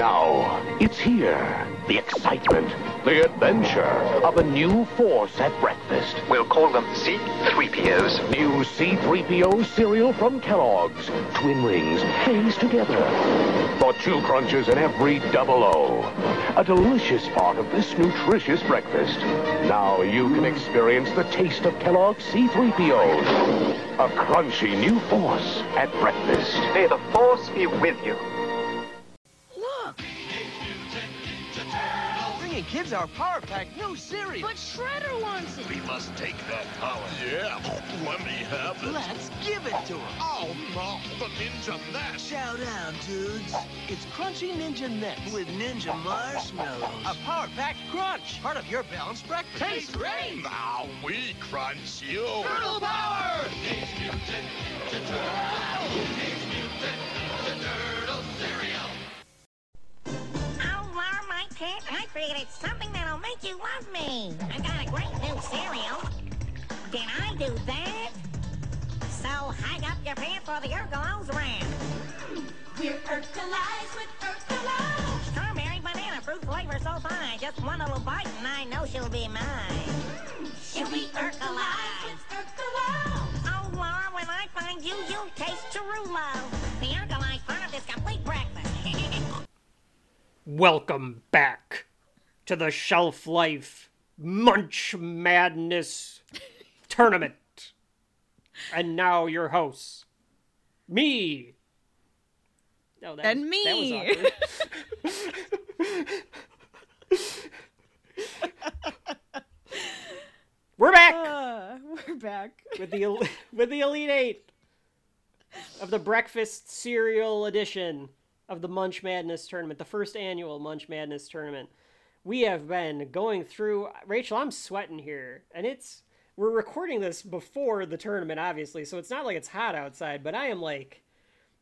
Now, it's here. The excitement, the adventure of a new force at breakfast. We'll call them C-3POs. New C-3PO cereal from Kellogg's. Twin rings, phased together. For two crunches in every double O. A delicious part of this nutritious breakfast. Now you can experience the taste of Kellogg's C-3POs. A crunchy new force at breakfast. May the Force be with you. Look! Bringing kids our Power Pack new cereal. But Shredder wants it. We must take that power. Yeah, let me have it. Let's give it to him. Oh, no, the Ninja Nest. Chow down, dudes. It's Crunchy Ninja Nest with Ninja Marshmallows. A Power Pack Crunch, part of your balanced breakfast. Tastes great. Now we crunch you. Turtle power. Oh, Pet, I figured it's something that'll make you love me. I got a great new cereal. Did I do that? So hang up your pants for the Urkelos round. We're Urkelis with Urkelos. Strawberry banana fruit flavor so fine. Just one little bite and I know she'll be mine. She'll be Urkelis with Urkelos. Oh, Laura, when I find you, you'll taste Cherulo. The Urkelis part of this complete breakfast. Welcome back to the Shelf Life Munch Madness Tournament. And now your hosts, me. No, that And was- me. That was awkward. <laughs> We're back Uh, we're back. with the with the Elite Eight of the Breakfast Cereal Edition of the Munch Madness Tournament, the first annual Munch Madness Tournament. We have been going through. Rachel, I'm sweating here, and it's we're recording this before the tournament, obviously, so it's not like it's hot outside, but I am like,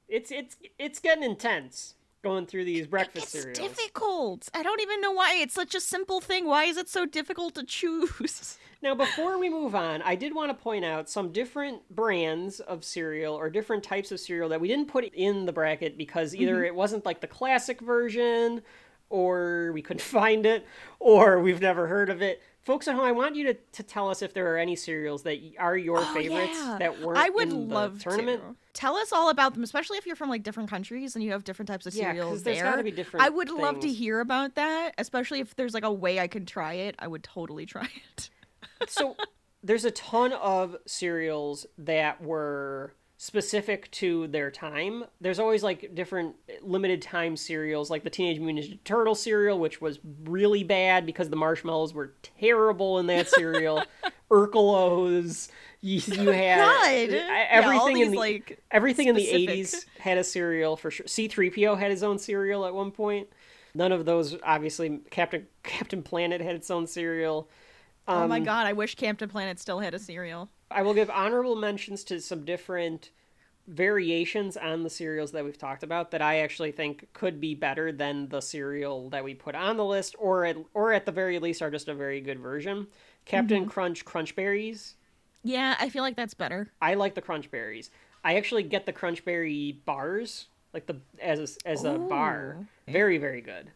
it's it's it's getting intense going through these breakfast It's cereals. difficult. I don't even know why. It's such a simple thing. Why is it so difficult to choose? <laughs> Now, before we move on, I did want to point out some different brands of cereal or different types of cereal that we didn't put in the bracket because either mm-hmm. it wasn't like the classic version, or we couldn't <laughs> find it, or we've never heard of it. Folks at home, I want you to, to tell us if there are any cereals that are your Oh, favorites yeah. that weren't I would in the love tournament. to. Tell us all about them, especially if you're from like different countries and you have different types of cereals there's there. gotta be different I would love to hear about that, especially if there's like a way I can try it. I would totally <laughs> try it. So there's a ton of cereals that were specific to their time. There's always like different eh, limited time cereals, like the Teenage Mutant Ninja Turtle cereal, which was really bad because the marshmallows were terrible in that cereal. <laughs> Urkelos, you, you <laughs> had God. I- Yeah, all everything in the like, everything in the 80s had a cereal for sure. C3PO had his own cereal at one point. None of those obviously Captain Captain Planet had its own cereal. oh my Um, god, I wish Captain Planet still had a cereal. I will give honorable mentions to some different variations on the cereals that we've talked about that I actually think could be better than the cereal that we put on the list, or at or at the very least are just a very good version. Captain Crunch Crunch Berries. Yeah, I feel like that's better. I like the Crunch Berries. I actually get the Crunch Berry bars, like the as a, as a bar. Very very good.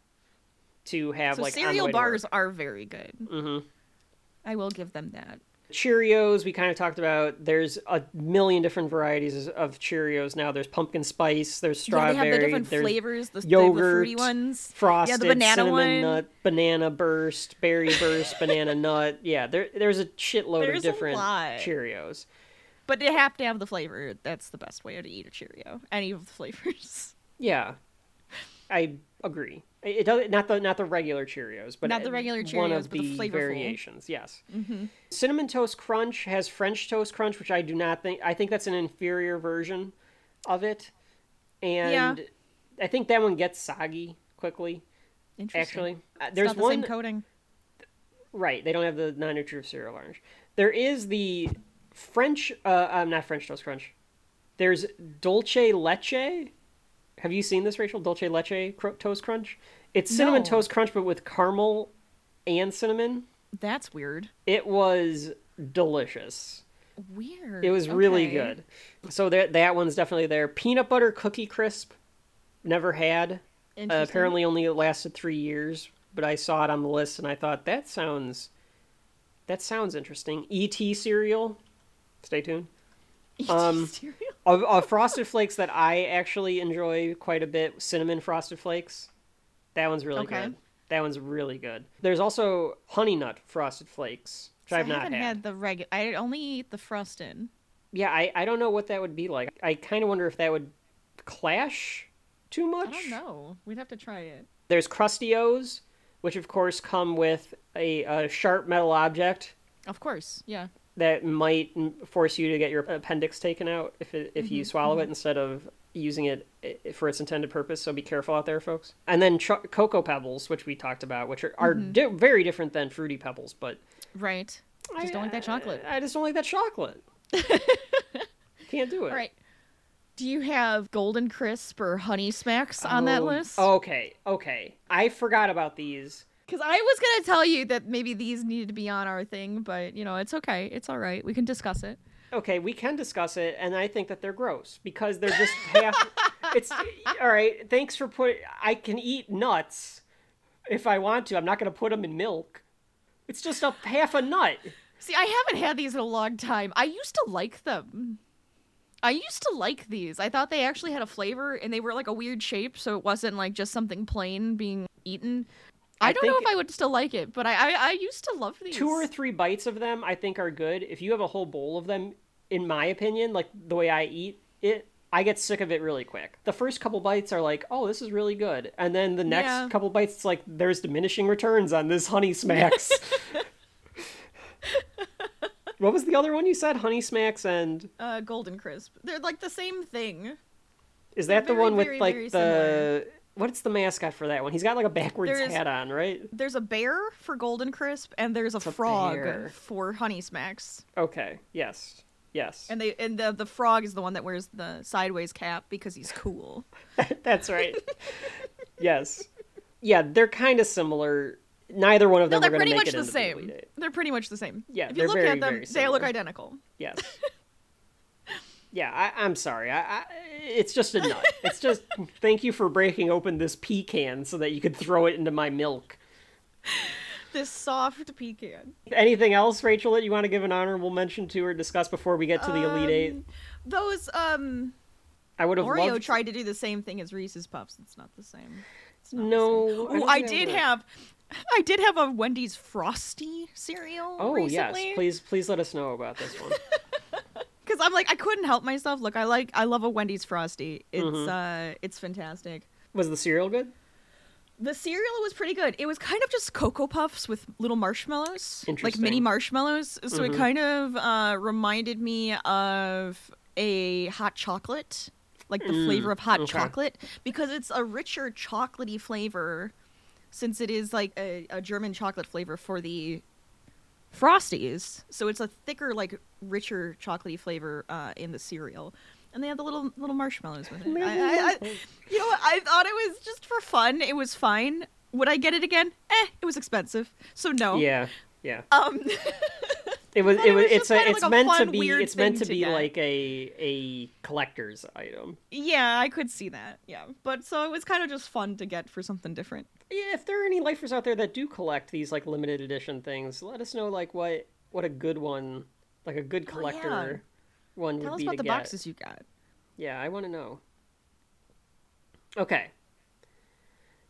To have So like cereal way to work. bars are very good. Mm-hmm. I will give them that. Cheerios, we kind of talked about. There's a million different varieties of Cheerios now. There's pumpkin spice, there's yeah, strawberry, they have the different flavors, the, have the fruity yogurt, ones. frosted, yeah, the banana cinnamon one. nut, banana burst, berry burst, banana nut. Yeah, there there's a shitload There's of different. Cheerios. But they have to have the flavor. That's the best way to eat a Cheerio. Any of the flavors. Yeah, I agree. It does not the not the regular Cheerios, but Not the regular Cheerios, one of the flavorful. variations. Yes. Mm-hmm. Cinnamon Toast Crunch has French Toast Crunch, which I do not think. I think that's an inferior version of it, and I think that one gets soggy quickly. Interesting. Actually, Uh, there's the one same coating. right. They don't have the non-nutritive cereal orange. There is the French, uh, um, not French Toast Crunch. There's Dolce Leche. Have you seen this, Rachel? Dolce Leche Toast Crunch. It's cinnamon No. toast crunch, but with caramel and cinnamon. That's weird. It was delicious. Weird. It was really good. So that that one's definitely there. Peanut butter cookie crisp. Never had. Uh, apparently only lasted three years, but I saw it on the list and I thought that sounds that sounds interesting. ET cereal. Stay tuned. Um, Cereal? Of, of frosted flakes that I actually enjoy quite a bit, cinnamon frosted flakes. That one's really Okay. good. That one's really good. There's also honey nut frosted flakes, which So I've I not haven't had. the regular. I only eat the frosted. Yeah, I, I don't know what that would be like. I kind of wonder if that would clash too much. I don't know. We'd have to try it. There's Krusty-O's. which of course come with a, a sharp metal object Of course, yeah. That might force you to get your appendix taken out if it, if Mm-hmm, you swallow it instead of using it for its intended purpose. So be careful out there, folks. And then cocoa pebbles, which we talked about, which are, are Mm-hmm. di- very different than fruity pebbles, but Right. I just don't like that chocolate. I just don't like that chocolate. <laughs> Can't do it. All right. Do you have Golden Crisp or Honey Smacks on that Oh, list? Okay, okay. I forgot about these. Because I was gonna tell you that maybe these needed to be on our thing, but you know it's okay. It's all right. We can discuss it. Okay, we can discuss it, and I think that they're gross because they're just <laughs> half. it's all right. Thanks for put. I can eat nuts if I want to. I'm not going to put them in milk. It's just a half a nut. See, I haven't had these in a long time. I used to like them. I used to like these. I thought they actually had a flavor and they were like a weird shape, so it wasn't like just something plain being eaten. I, I don't know if I would still like it, but I, I I used to love these. Two or three bites of them, I think, are good. If you have a whole bowl of them, in my opinion, like the way I eat it, I get sick of it really quick. The first couple bites are like, "Oh, this is really good," and then the next Yeah. couple bites, it's like, "There's diminishing returns on this Honey Smacks." <laughs> <laughs> what was the other one you said? Honey Smacks and uh, Golden Crisp. They're like the same thing. is that the very, one with very, like very the what's the mascot for that one? He's got like a backwards There's- hat on, right? There's a bear for Golden Crisp and there's a frog for Honey Smacks. Okay. Yes. Yes. And they and the the frog is the one that wears the sideways cap because he's cool. <laughs> That's right. yes. Yeah, they're kind of similar. Neither one of No, them they're are going to pretty make much it the into the same. They're pretty much the same. Yeah, if you look very, at them, they look identical. Yes. <laughs> yeah, I, I'm sorry. I, I, it's just a nut. It's just <laughs> thank you for breaking open this pecan so that you could throw it into my milk. This soft pecan. Anything else, Rachel, that you want to give an honorable mention to or discuss before we get to the Elite Eight? Um, Those um I would have Oreo loved. tried to do the same thing as Reese's Puffs. It's not the same. It's not the No, same. I Oh, I I did have I did have a Wendy's Frosty cereal Oh recently. yes, please, please let us know about this one. <laughs> Because I'm like I couldn't help myself. Look, I like I love a Wendy's Frosty. It's Mm-hmm. uh it's fantastic. Was the cereal good? The cereal was pretty good. It was kind of just Cocoa Puffs with little marshmallows, like mini marshmallows. So Mhm. it kind of uh, reminded me of a hot chocolate, like the flavor of hot Mm, okay. chocolate, because it's a richer chocolatey flavor, since it is like a, a German chocolate flavor for the Frosties. So it's a thicker, like richer chocolatey flavor uh, in the cereal. And they had the little little marshmallows with it. I, I, I, you know what? I thought it was just for fun. It was fine. Would I get it again? Eh, it was expensive. So no. Yeah, yeah. Um It was. <laughs> It was. It's a. It's like a meant to be. It's meant to to be get. like a a collector's item. Yeah, I could see that. Yeah. But so it was kind of just fun to get for something different. Yeah, if there are any lifers out there that do collect these like limited edition things, let us know like what what a good one, like a good Oh, yeah. collector one Tell would us be about to the get. boxes you got. Yeah, I want to know. Okay.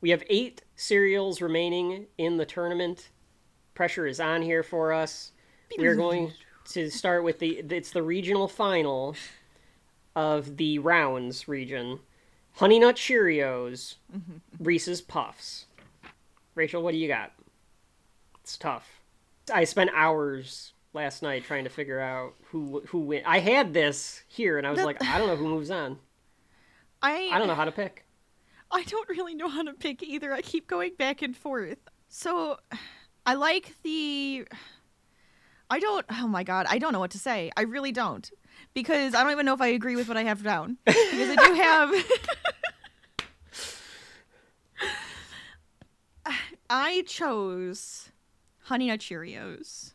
We have eight serials remaining in the tournament. Pressure is on here for us. We are going to start with the. It's the regional final of the rounds region. Honey Nut Cheerios, mm-hmm. Reese's Puffs. Rachel, what do you got? It's tough. I spent hours last night trying to figure out who who win. I had this here, and I was That- like, I don't know who moves on. <laughs> I I don't know how to pick. I don't really know how to pick either. I keep going back and forth. So I like the I don't oh my god, I don't know what to say. I really don't. Because I don't even know if I agree with what I have down. Because I do have <laughs> I chose Honey Nut Cheerios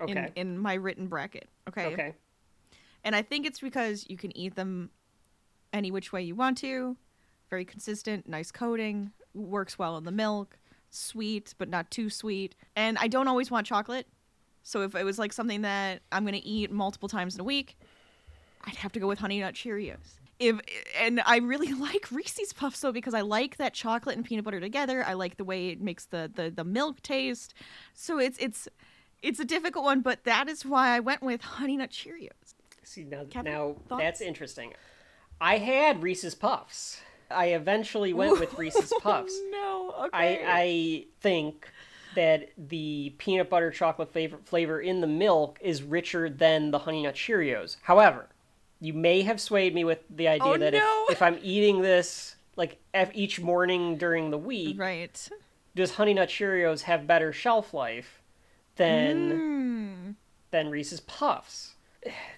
Okay. in, in my written bracket. Okay. Okay. And I think it's because you can eat them any which way you want to. Very consistent, nice coating, works well in the milk, sweet but not too sweet. And I don't always want chocolate. So if it was like something that I'm going to eat multiple times in a week, I'd have to go with Honey Nut Cheerios. If and I really <laughs> like Reese's Puffs though because I like that chocolate and peanut butter together. I like the way it makes the the, the milk taste. So it's it's it's a difficult one, but that is why I went with Honey Nut Cheerios. See now, Kevin, now thoughts? that's interesting. I had Reese's Puffs I eventually went with <laughs> Reese's Puffs. no, I okay. I think that the peanut butter chocolate flavor flavor in the milk is richer than the honey nut Cheerios. However, you may have swayed me with the idea Oh, that no. if, if I'm eating this like each morning during the week, right. does honey nut Cheerios have better shelf life than Hmm. than Reese's Puffs?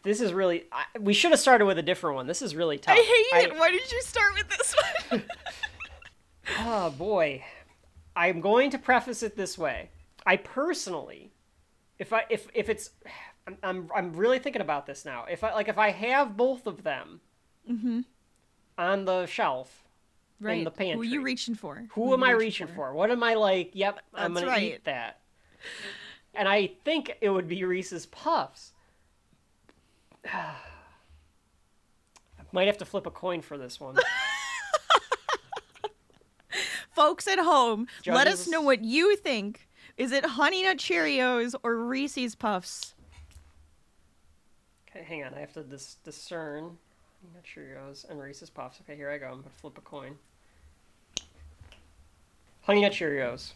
This is really. I, we should have started with a different one. This is really tough. I hate it. Why did you start with this one? <laughs> <laughs> Oh boy. I'm going to preface it this way. I personally if I if if it's I'm I'm, I'm really thinking about this now. If I like if I have both of them mm-hmm. on the shelf right. in the pantry. Who are you reaching for? who are am I reaching for? What am I like, yep, I'm going to right. eat that. And I think it would be Reese's Puffs. I <sighs> might have to flip a coin for this one. <laughs> Folks at home, let us know what you think. Is it Honey Nut Cheerios or Reese's Puffs? Okay, hang on. I have to dis- discern. Honey Nut Cheerios and Reese's Puffs. Okay, here I go. I'm gonna flip a coin. Honey Nut Cheerios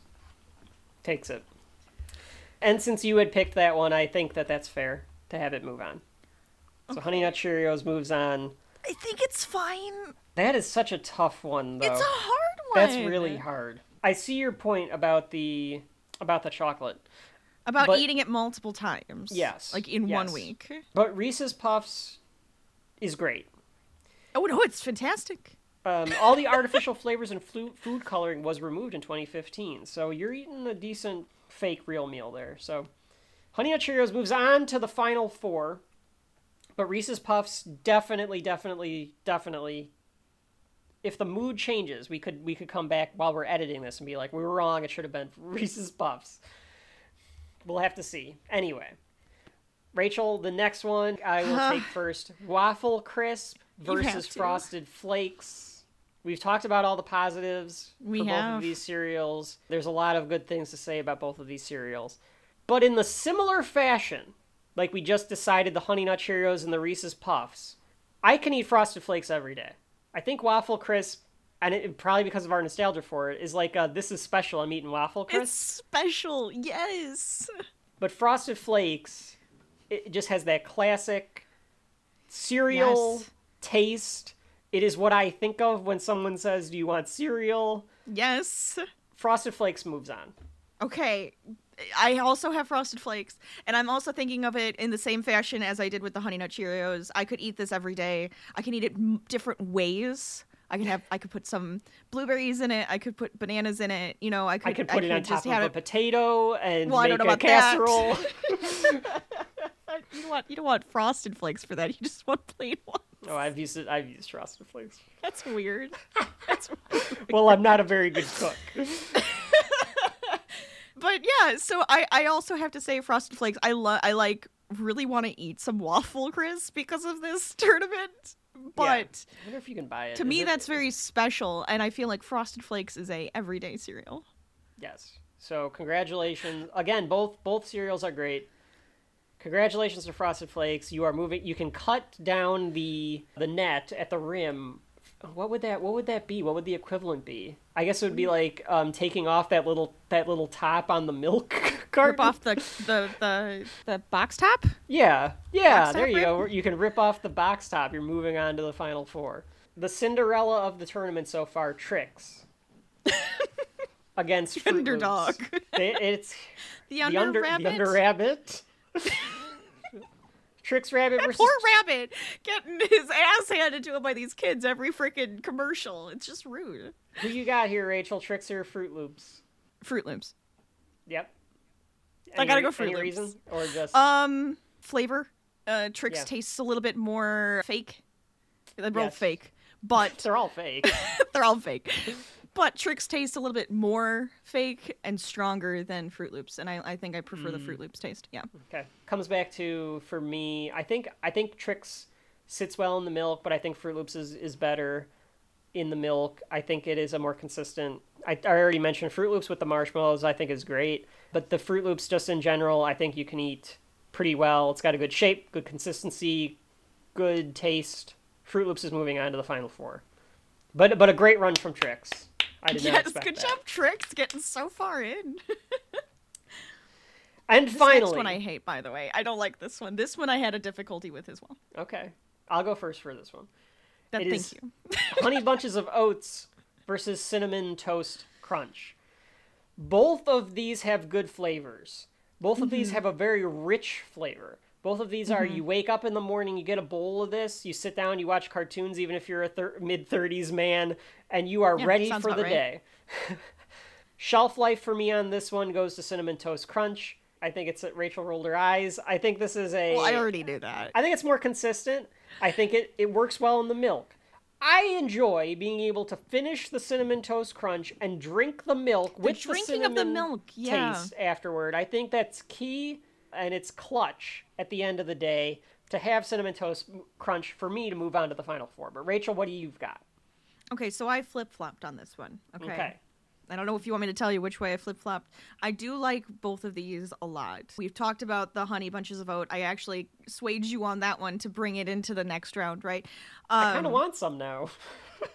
takes it. And since you had picked that one, I think that that's fair to have it move on. So Honey Nut Cheerios moves on. I think it's fine. That is such a tough one, though. It's a hard one. That's really hard. I see your point about the about the chocolate. About But- eating it multiple times. Yes, Like in one week. But Reese's Puffs is great. Oh no, it's fantastic. Um, all the artificial flavors and flu- food coloring was removed in 2015. So you're eating a decent fake real meal there. So Honey Nut Cheerios moves on to the final four. But Reese's Puffs definitely, definitely, definitely. If the mood changes, we could we could come back while we're editing this and be like, we were wrong. It should have been <laughs> Reese's Puffs. We'll have to see. Anyway, Rachel, the next one I will take first. Waffle crisp versus frosted flakes. We've talked about all the positives We for both have. of these cereals. There's a lot of good things to say about both of these cereals. But in the similar fashion, like we just decided the Honey Nut Cheerios and the Reese's Puffs, I can eat Frosted Flakes every day. I think Waffle Crisp, and it, probably because of our nostalgia for it, is like uh, this is special. I'm eating Waffle Crisp. It's special. Yes. But Frosted Flakes, it just has that classic cereal Yes. taste. It is what I think of when someone says, "Do you want cereal?" Yes. Frosted Flakes moves on. Okay. I also have Frosted Flakes, and I'm also thinking of it in the same fashion as I did with the Honey Nut Cheerios. I could eat this every day. I can eat it m- different ways. I could have, I could put some blueberries in it. I could put bananas in it. You know, I could, I could put it on top just of a potato and Well, I make a casserole. <laughs> <laughs> You don't want, you don't want Frosted Flakes for that. You just want plain ones. oh, I've used it. I've used Frosted Flakes. That's weird. <laughs> That's Well, I'm not a very good cook. But yeah, so I I also have to say Frosted Flakes. I love I like really want to eat some waffle crisp because of this <laughs> tournament. But I wonder if you can buy it. to Is me it- that's very special and I feel like Frosted Flakes is a everyday cereal. Yes. So congratulations again. Both both cereals are great. Congratulations to Frosted Flakes. You are moving. You can cut down the the net at the rim. What would that What would that be? What would the equivalent be? I guess it would be like um, taking off that little that little top on the milk <laughs> carton. Rip off the the the, the box top? Yeah, yeah. Box There you go. You can rip off the box top. You're moving on to the final four. The Cinderella of the tournament so far, Trix. <laughs> Against Fruit Underdog. It- it's The <laughs> the under, under rabbit. the under rabbit. Trix rabbit versus Poor rabbit getting <laughs> his ass handed to him by these kids every freaking commercial. It's just rude. who you got here, Rachel? Trix or Froot Loops? Froot Loops. Yep. I gotta go Fruit any Loops. reason or just Um, flavor. Uh, Trix Yeah. tastes a little bit more fake. They're Yes. fake, but <laughs> they're all fake. <laughs> they're all fake. But Trix taste a little bit more fake and stronger than Froot Loops, and I, I think I prefer the Mm. Froot Loops taste. Yeah. Okay. Comes back to for me, I think I think Trix sits well in the milk, but I think Froot Loops is, is better in the milk. I think it is a more consistent I, I already mentioned Froot Loops with the marshmallows, I think is great. But the Froot Loops just in general, I think you can eat pretty well. It's got a good shape, good consistency, good taste. Froot Loops is moving on to the final four. But but a great run from Trix. I did not Yes, good that. job, Trix, getting so far in. <laughs> And This finally, next one I hate, by the way. I don't like this one. This one I had a difficulty with as well. okay, I'll go first for this one. That, It thank you. <laughs> Honey Bunches of Oats versus Cinnamon Toast Crunch. Both of these have good flavors. Both of these mm-hmm. have a very rich flavor. Both of these are mm-hmm. you wake up in the morning, you get a bowl of this, you sit down, you watch cartoons, even if you're a thir- mid 30s man, and you are Yeah, ready for the right. day. <laughs> Shelf life for me on this one goes to Cinnamon Toast Crunch. I think it's Rachel rolled her eyes. I think this is a. Well, I already knew that. I think it's more consistent. I think it, it works well in the milk. I enjoy being able to finish the cinnamon toast crunch and drink the milk with the drinking of the milk, yeah. taste afterward. I think that's key and it's clutch at the end of the day to have cinnamon toast crunch for me to move on to the final four. But Rachel, what do you've got? Okay, so I flip flopped on this one. Okay. Okay. I don't know if you want me to tell you which way I flip flopped. I do like both of these a lot. We've talked about the honey bunches of oat. I actually swayed you on that one to bring it into the next round, right? I kind of Um, want some now. <laughs>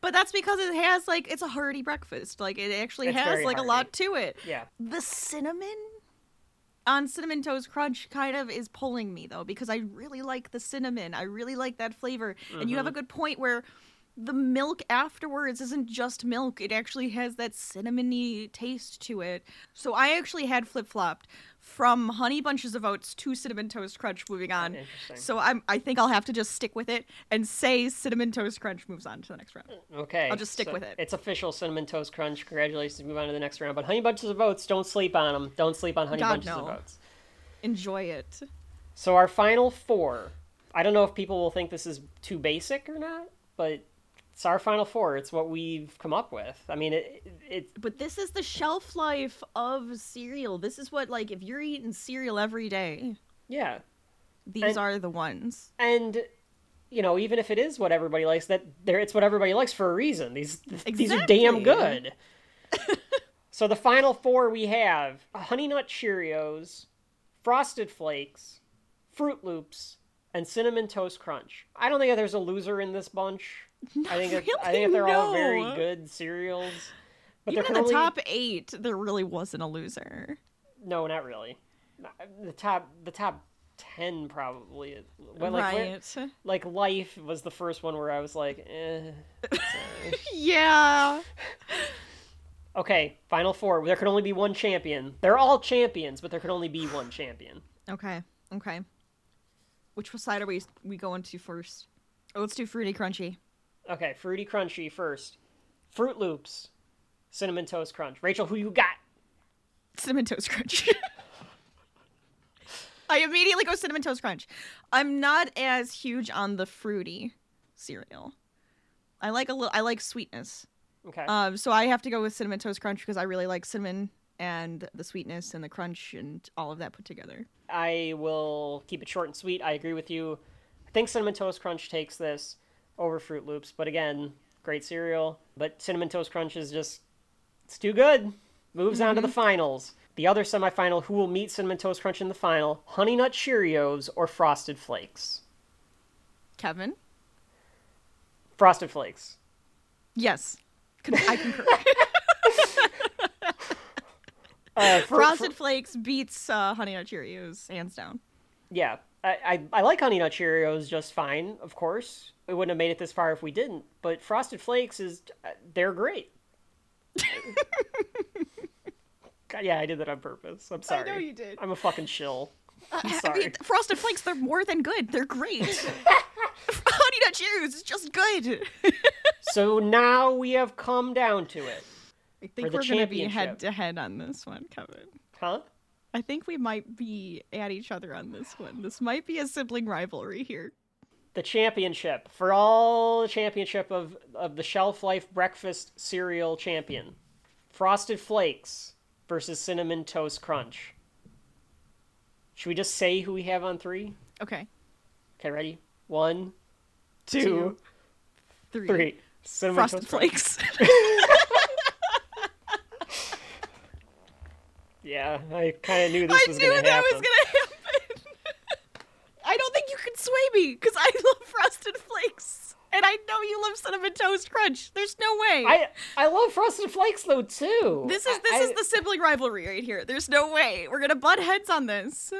but that's because it has like it's a hearty breakfast. Like it actually It's has like a lot to it. Yeah. The cinnamon on cinnamon toast crunch kind of is pulling me though because I really like the cinnamon. I really like that flavor. And you have a mm-hmm. good point where the milk afterwards isn't just milk. It actually has that cinnamony taste to it. So I actually had flip flopped from honey bunches of oats to cinnamon toast crunch moving on. So I'm I think I'll have to just stick with it and say cinnamon toast crunch moves on to the next round. Mm, okay. I'll just stick so with it. It's official cinnamon toast crunch. Congratulations. Move on to the next round. But honey bunches of oats, don't sleep on them. Don't sleep on honey God, bunches of oats. Enjoy it. So our final four. I don't know if people will think this is too basic or not, but it's our final four. It's what we've come up with. I mean, it it But this is the shelf life of cereal. This is what like if you're eating cereal every day, yeah, these And- are the ones. and you know, even if it is what everybody likes, that there it's what everybody likes for a reason. These these are damn good. <laughs> so the final four we have Honey Nut Cheerios, Frosted Flakes, Froot Loops, and Cinnamon Toast Crunch. I don't think that there's a loser in this bunch. I think that, <laughs> I think that they're all very good cereals. But Even in the only- top eight, there really wasn't a loser. No, not really. The top, the top ten probably. Well, like, where- right. like life was the first one where I was like, eh. <laughs> Yeah. <laughs> Okay, final four. There can only be one champion. They're all champions, but there can only be one champion. Okay. Okay. Which side are we we going to first? Oh, let's do fruity crunchy. Okay, fruity crunchy first. Froot Loops, cinnamon toast crunch. Rachel, who you got? Cinnamon toast crunch. <laughs> I immediately go cinnamon toast crunch. I'm not as huge on the fruity cereal. I like a little. I like sweetness. Okay. Um, so I have to go with cinnamon toast crunch because I really like cinnamon and the sweetness and the crunch and all of that put together. I will keep it short and sweet. I agree with you. I think Cinnamon Toast Crunch takes this over Froot Loops, but again, great cereal. But Cinnamon Toast Crunch is just, it's too good. Moves on to the mm-hmm. finals. The other semifinal, who will meet Cinnamon Toast Crunch in the final? Honey Nut Cheerios or Frosted Flakes? Kevin, Frosted Flakes. yes, I concur. <laughs> Uh, <laughs> for- Frosted for- Flakes beats uh, Honey Nut Cheerios hands down. yeah, I, I, I like Honey Nut Cheerios just fine, of course. We wouldn't have made it this far if we didn't. But Frosted Flakes is, uh, they're great. <laughs> God, yeah, I did that on purpose. I'm sorry. I know you did. I'm a fucking shill. I'm I sorry. mean, Frosted Flakes, they're more than good. They're great. <laughs> Honey Nut Cheerios is just good. so now we have come down to it. I think we're going to be head to head on this one, Kevin. Huh? I think we might be at each other on this one. This might be a sibling rivalry here. The championship. For all the championship of, of the Shelf Life Breakfast Cereal Champion. Frosted Flakes versus Cinnamon Toast Crunch. Should we just say who we have on three? Okay. Okay, ready? One, two, Two, Three. three. Cinnamon Frosted Toast Crunch. Flakes. <laughs> Yeah, I kind of knew this I was going to happen. I knew that was going to happen. <laughs> I don't think you can sway me because I love Frosted Flakes. And I know you love cinnamon toast crunch. There's no way. I I love Frosted Flakes though too. this is this I- is the sibling rivalry right here. There's no way we're gonna butt heads on this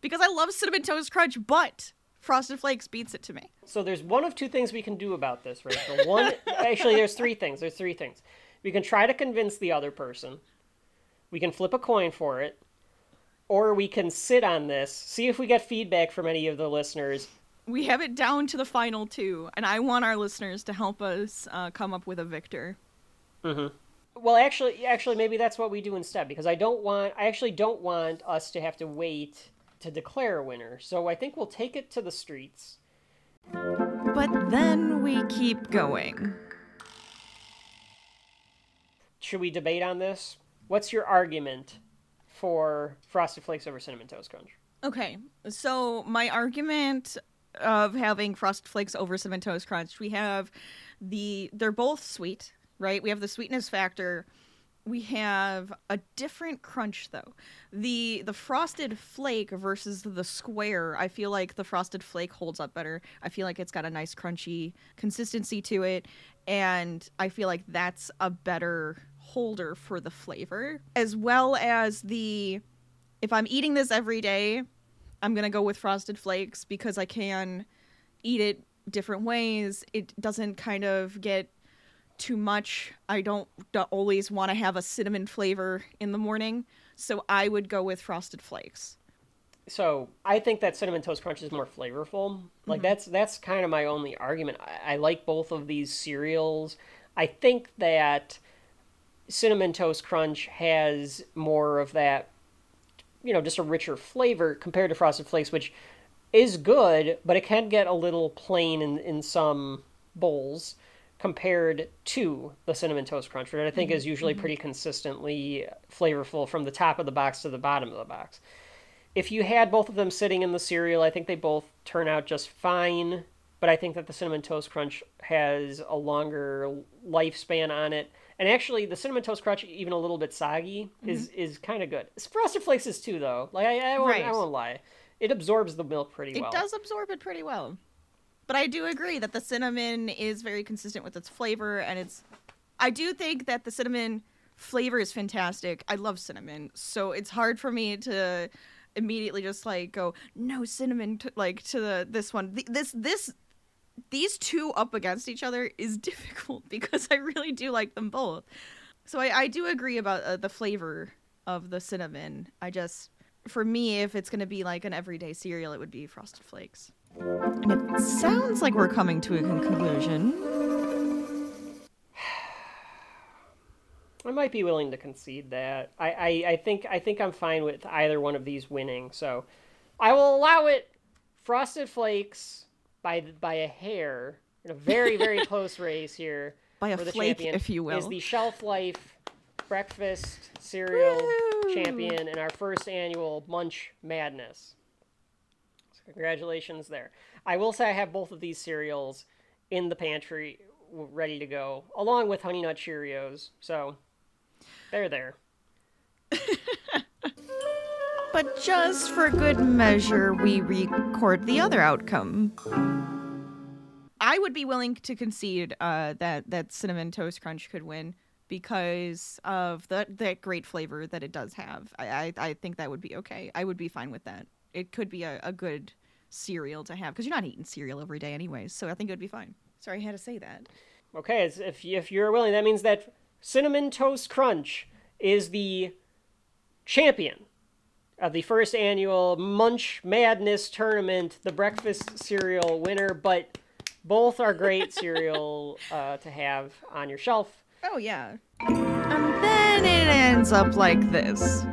because I love cinnamon toast crunch, but Frosted Flakes beats it to me. So there's one of two things we can do about this, Rachel. One, <laughs> actually, there's three things. There's three things. We can try to convince the other person. We can flip a coin for it, or we can sit on this, see if we get feedback from any of the listeners. We have it down to the final two, and I want our listeners to help us uh, come up with a victor. Well, actually, actually, maybe that's what we do instead, because I don't want. I actually don't want us to have to wait to declare a winner. So I think we'll take it to the streets. But then we keep going. Should we debate on this? What's your argument for Frosted Flakes over Cinnamon Toast Crunch? Okay, so my argument of having Frosted Flakes over Cinnamon Toast Crunch, we have the they're both sweet, right? We have the sweetness factor. We have a different crunch though. The the frosted flake versus the square, I feel like the frosted flake holds up better. I feel like it's got a nice crunchy consistency to it and I feel like that's a better holder for the flavor as well as the if I'm eating this every day, I'm gonna go with frosted flakes because I can eat it different ways. It doesn't kind of get too much. I don't, don't always want to have a cinnamon flavor in the morning, so I would go with frosted flakes. so I think that cinnamon toast crunch is more flavorful. Like mm-hmm. that's that's kind of my only argument. I, I like both of these cereals. I think that cinnamon toast crunch has more of that, you know, just a richer flavor compared to frosted flakes, which is good, but it can get a little plain in in some bowls compared to the cinnamon toast crunch, which I think mm-hmm. is usually mm-hmm. pretty consistently flavorful from the top of the box to the bottom of the box. If you had both of them sitting in the cereal, I think they both turn out just fine. But I think that the cinnamon toast crunch has a longer lifespan on it, and actually, the cinnamon toast crunch, even a little bit soggy, mm-hmm. is is kind of good. Frosted Flakes is too, though. Like I, I, won't, I won't lie, it absorbs the milk pretty It well. It does absorb it pretty well. But I do agree that the cinnamon is very consistent with its flavor and it's I do think that the cinnamon flavor is fantastic. I love cinnamon. So it's hard for me to immediately just like go no cinnamon to, like to the this one. Th- This this these two up against each other is <laughs> difficult because I really do like them both. So I, I do agree about uh, the flavor of the cinnamon. I just, for me, if it's gonna be like an everyday cereal, it would be Frosted Flakes. And it sounds like we're coming to a conclusion. <sighs> I might be willing to concede that. I, I, I think I think I'm fine with either one of these winning. So I will allow it. Frosted Flakes by by a hair in a very very <laughs> close race here. By a for the flake, champion if you will. is the shelf life breakfast cereal Woo! champion in our first annual Munch Madness. So congratulations there. I will say I have both of these cereals in the pantry ready to go, along with Honey Nut Cheerios. So they're there. <laughs> But just for good measure, we record the other outcome. I would be willing to concede uh, that that cinnamon toast crunch could win because of that that great flavor that it does have. I, I I think that would be okay. I would be fine with that. It could be a, a good cereal to have because you're not eating cereal every day anyways. So I think it would be fine. Sorry, I had to say that. Okay, if if you're willing, that means that Cinnamon Toast Crunch is the champion of the first annual Munch Madness tournament, the breakfast cereal winner. But both are great <laughs> cereal uh, to have on your shelf. Oh yeah. And then it ends up like this.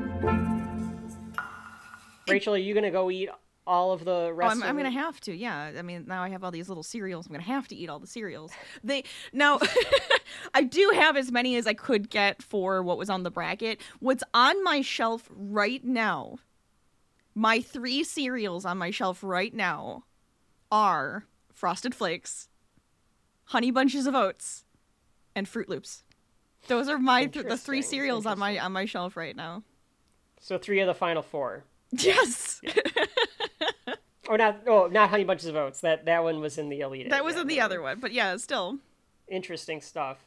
Rachel, are you gonna go eat all of the Oh. I'm, I'm gonna have to. Yeah. I mean, now I have all these little cereals. I'm gonna have to eat all the cereals. They now, <laughs> I do have as many as I could get for what was on the bracket. What's on my shelf right now? My three cereals on my shelf right now are Frosted Flakes, Honey Bunches of Oats, and Froot Loops. Those are my th- the three cereals on my on my shelf right now. So three of the final four. <laughs> Yes. <laughs> Oh, not oh, not Honey Bunches of Oats. That that one was in the Elite. That was in the other one, but yeah, still. Interesting stuff.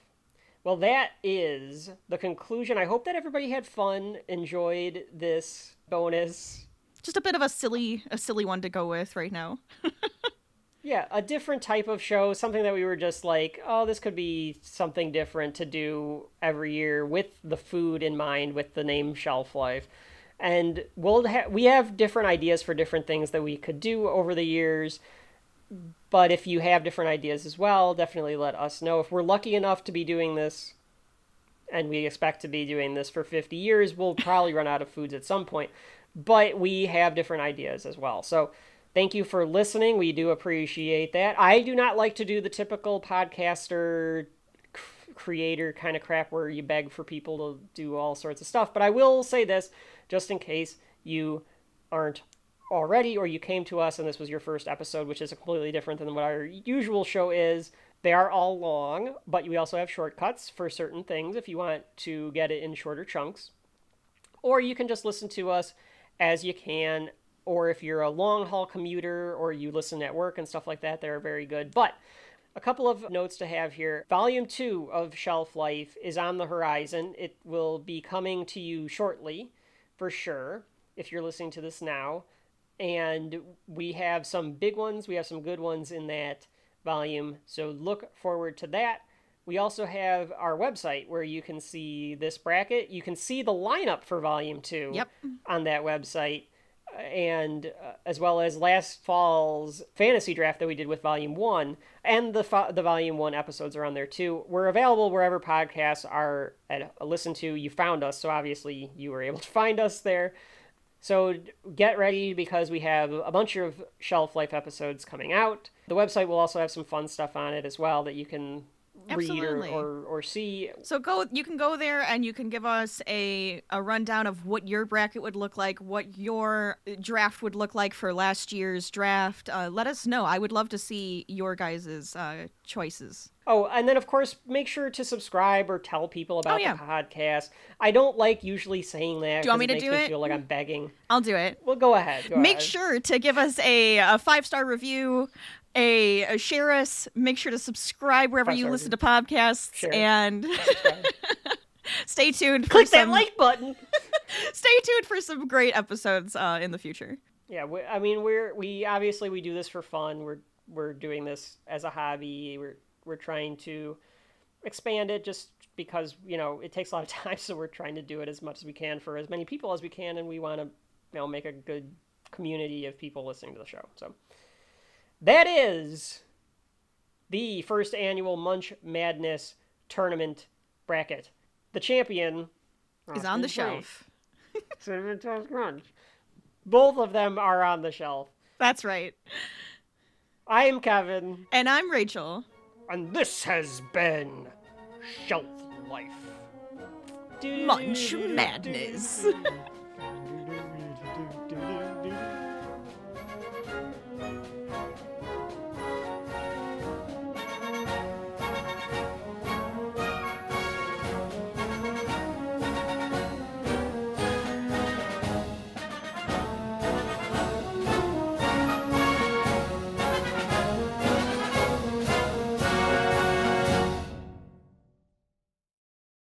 Well, that is the conclusion. I hope that everybody had fun, enjoyed this bonus. Just a bit of a silly, a silly one to go with right now. <laughs> Yeah, a different type of show, something that we were just like, oh, this could be something different to do every year with the food in mind, with the name Shelf Life. And we'll ha- we have different ideas for different things that we could do over the years. But if you have different ideas as well, definitely let us know. If we're lucky enough to be doing this, and we expect to be doing this for 50 years, we'll probably run out of foods at some point. But we have different ideas as well. So thank you for listening. We do appreciate that. I do not like to do the typical podcaster creator kind of crap where you beg for people to do all sorts of stuff. But I will say this just in case you aren't already or you came to us and this was your first episode, which is completely different than what our usual show is. They are all long, but we also have shortcuts for certain things if you want to get it in shorter chunks. Or you can just listen to us as you can, or if you're a long haul commuter or you listen at work and stuff like that, they're very good. But a couple of notes to have here. Volume 2 of Shelf Life is on the horizon. It will be coming to you shortly, for sure, if you're listening to this now. And we have some big ones, we have some good ones in that volume. So look forward to that. We also have our website where you can see this bracket. You can see the lineup for volume 2 Yep. on that website and uh, as well as last fall's fantasy draft that we did with volume 1 and the fo- the volume 1 episodes are on there too we're available wherever podcasts are at, listened to. You found us so obviously you were able to find us there. So get ready because we have a bunch of shelf life episodes coming out. The website will also have some fun stuff on it as well that you can read Absolutely. or, or, or see So go you can go there and you can give us a a rundown of what your bracket would look like, what your draft would look like for last year's draft. Uh, let us know. I would love to see your guys' uh, choices. Oh, and then of course, make sure to subscribe or tell people about Oh, yeah. the podcast. I don't like usually saying that. Do you want me to do me it? Feel like I'm begging. I'll do it. Well, go ahead. Go Make ahead. sure to give us a, a five star review, a, a share us. Make sure to subscribe wherever you listen to podcasts, Share. and <laughs> stay tuned. Click for that some, like button. <laughs> Stay tuned for some great episodes uh, in the future. yeah, we, I mean, we're we obviously we do this for fun. We're we're doing this as a hobby. We're we're trying to expand it just because you know it takes a lot of <laughs> time. So we're trying to do it as much as we can for as many people as we can, and we want to you know make a good community of people listening to the show. So that is the first annual Munch Madness tournament bracket. The champion Is on the shelf. <laughs> Cinnamon Toast Crunch. Both of them are on the shelf. That's right. I am Kevin, And I'm Rachel. and this has been Shelf Life. Munch Madness. <laughs>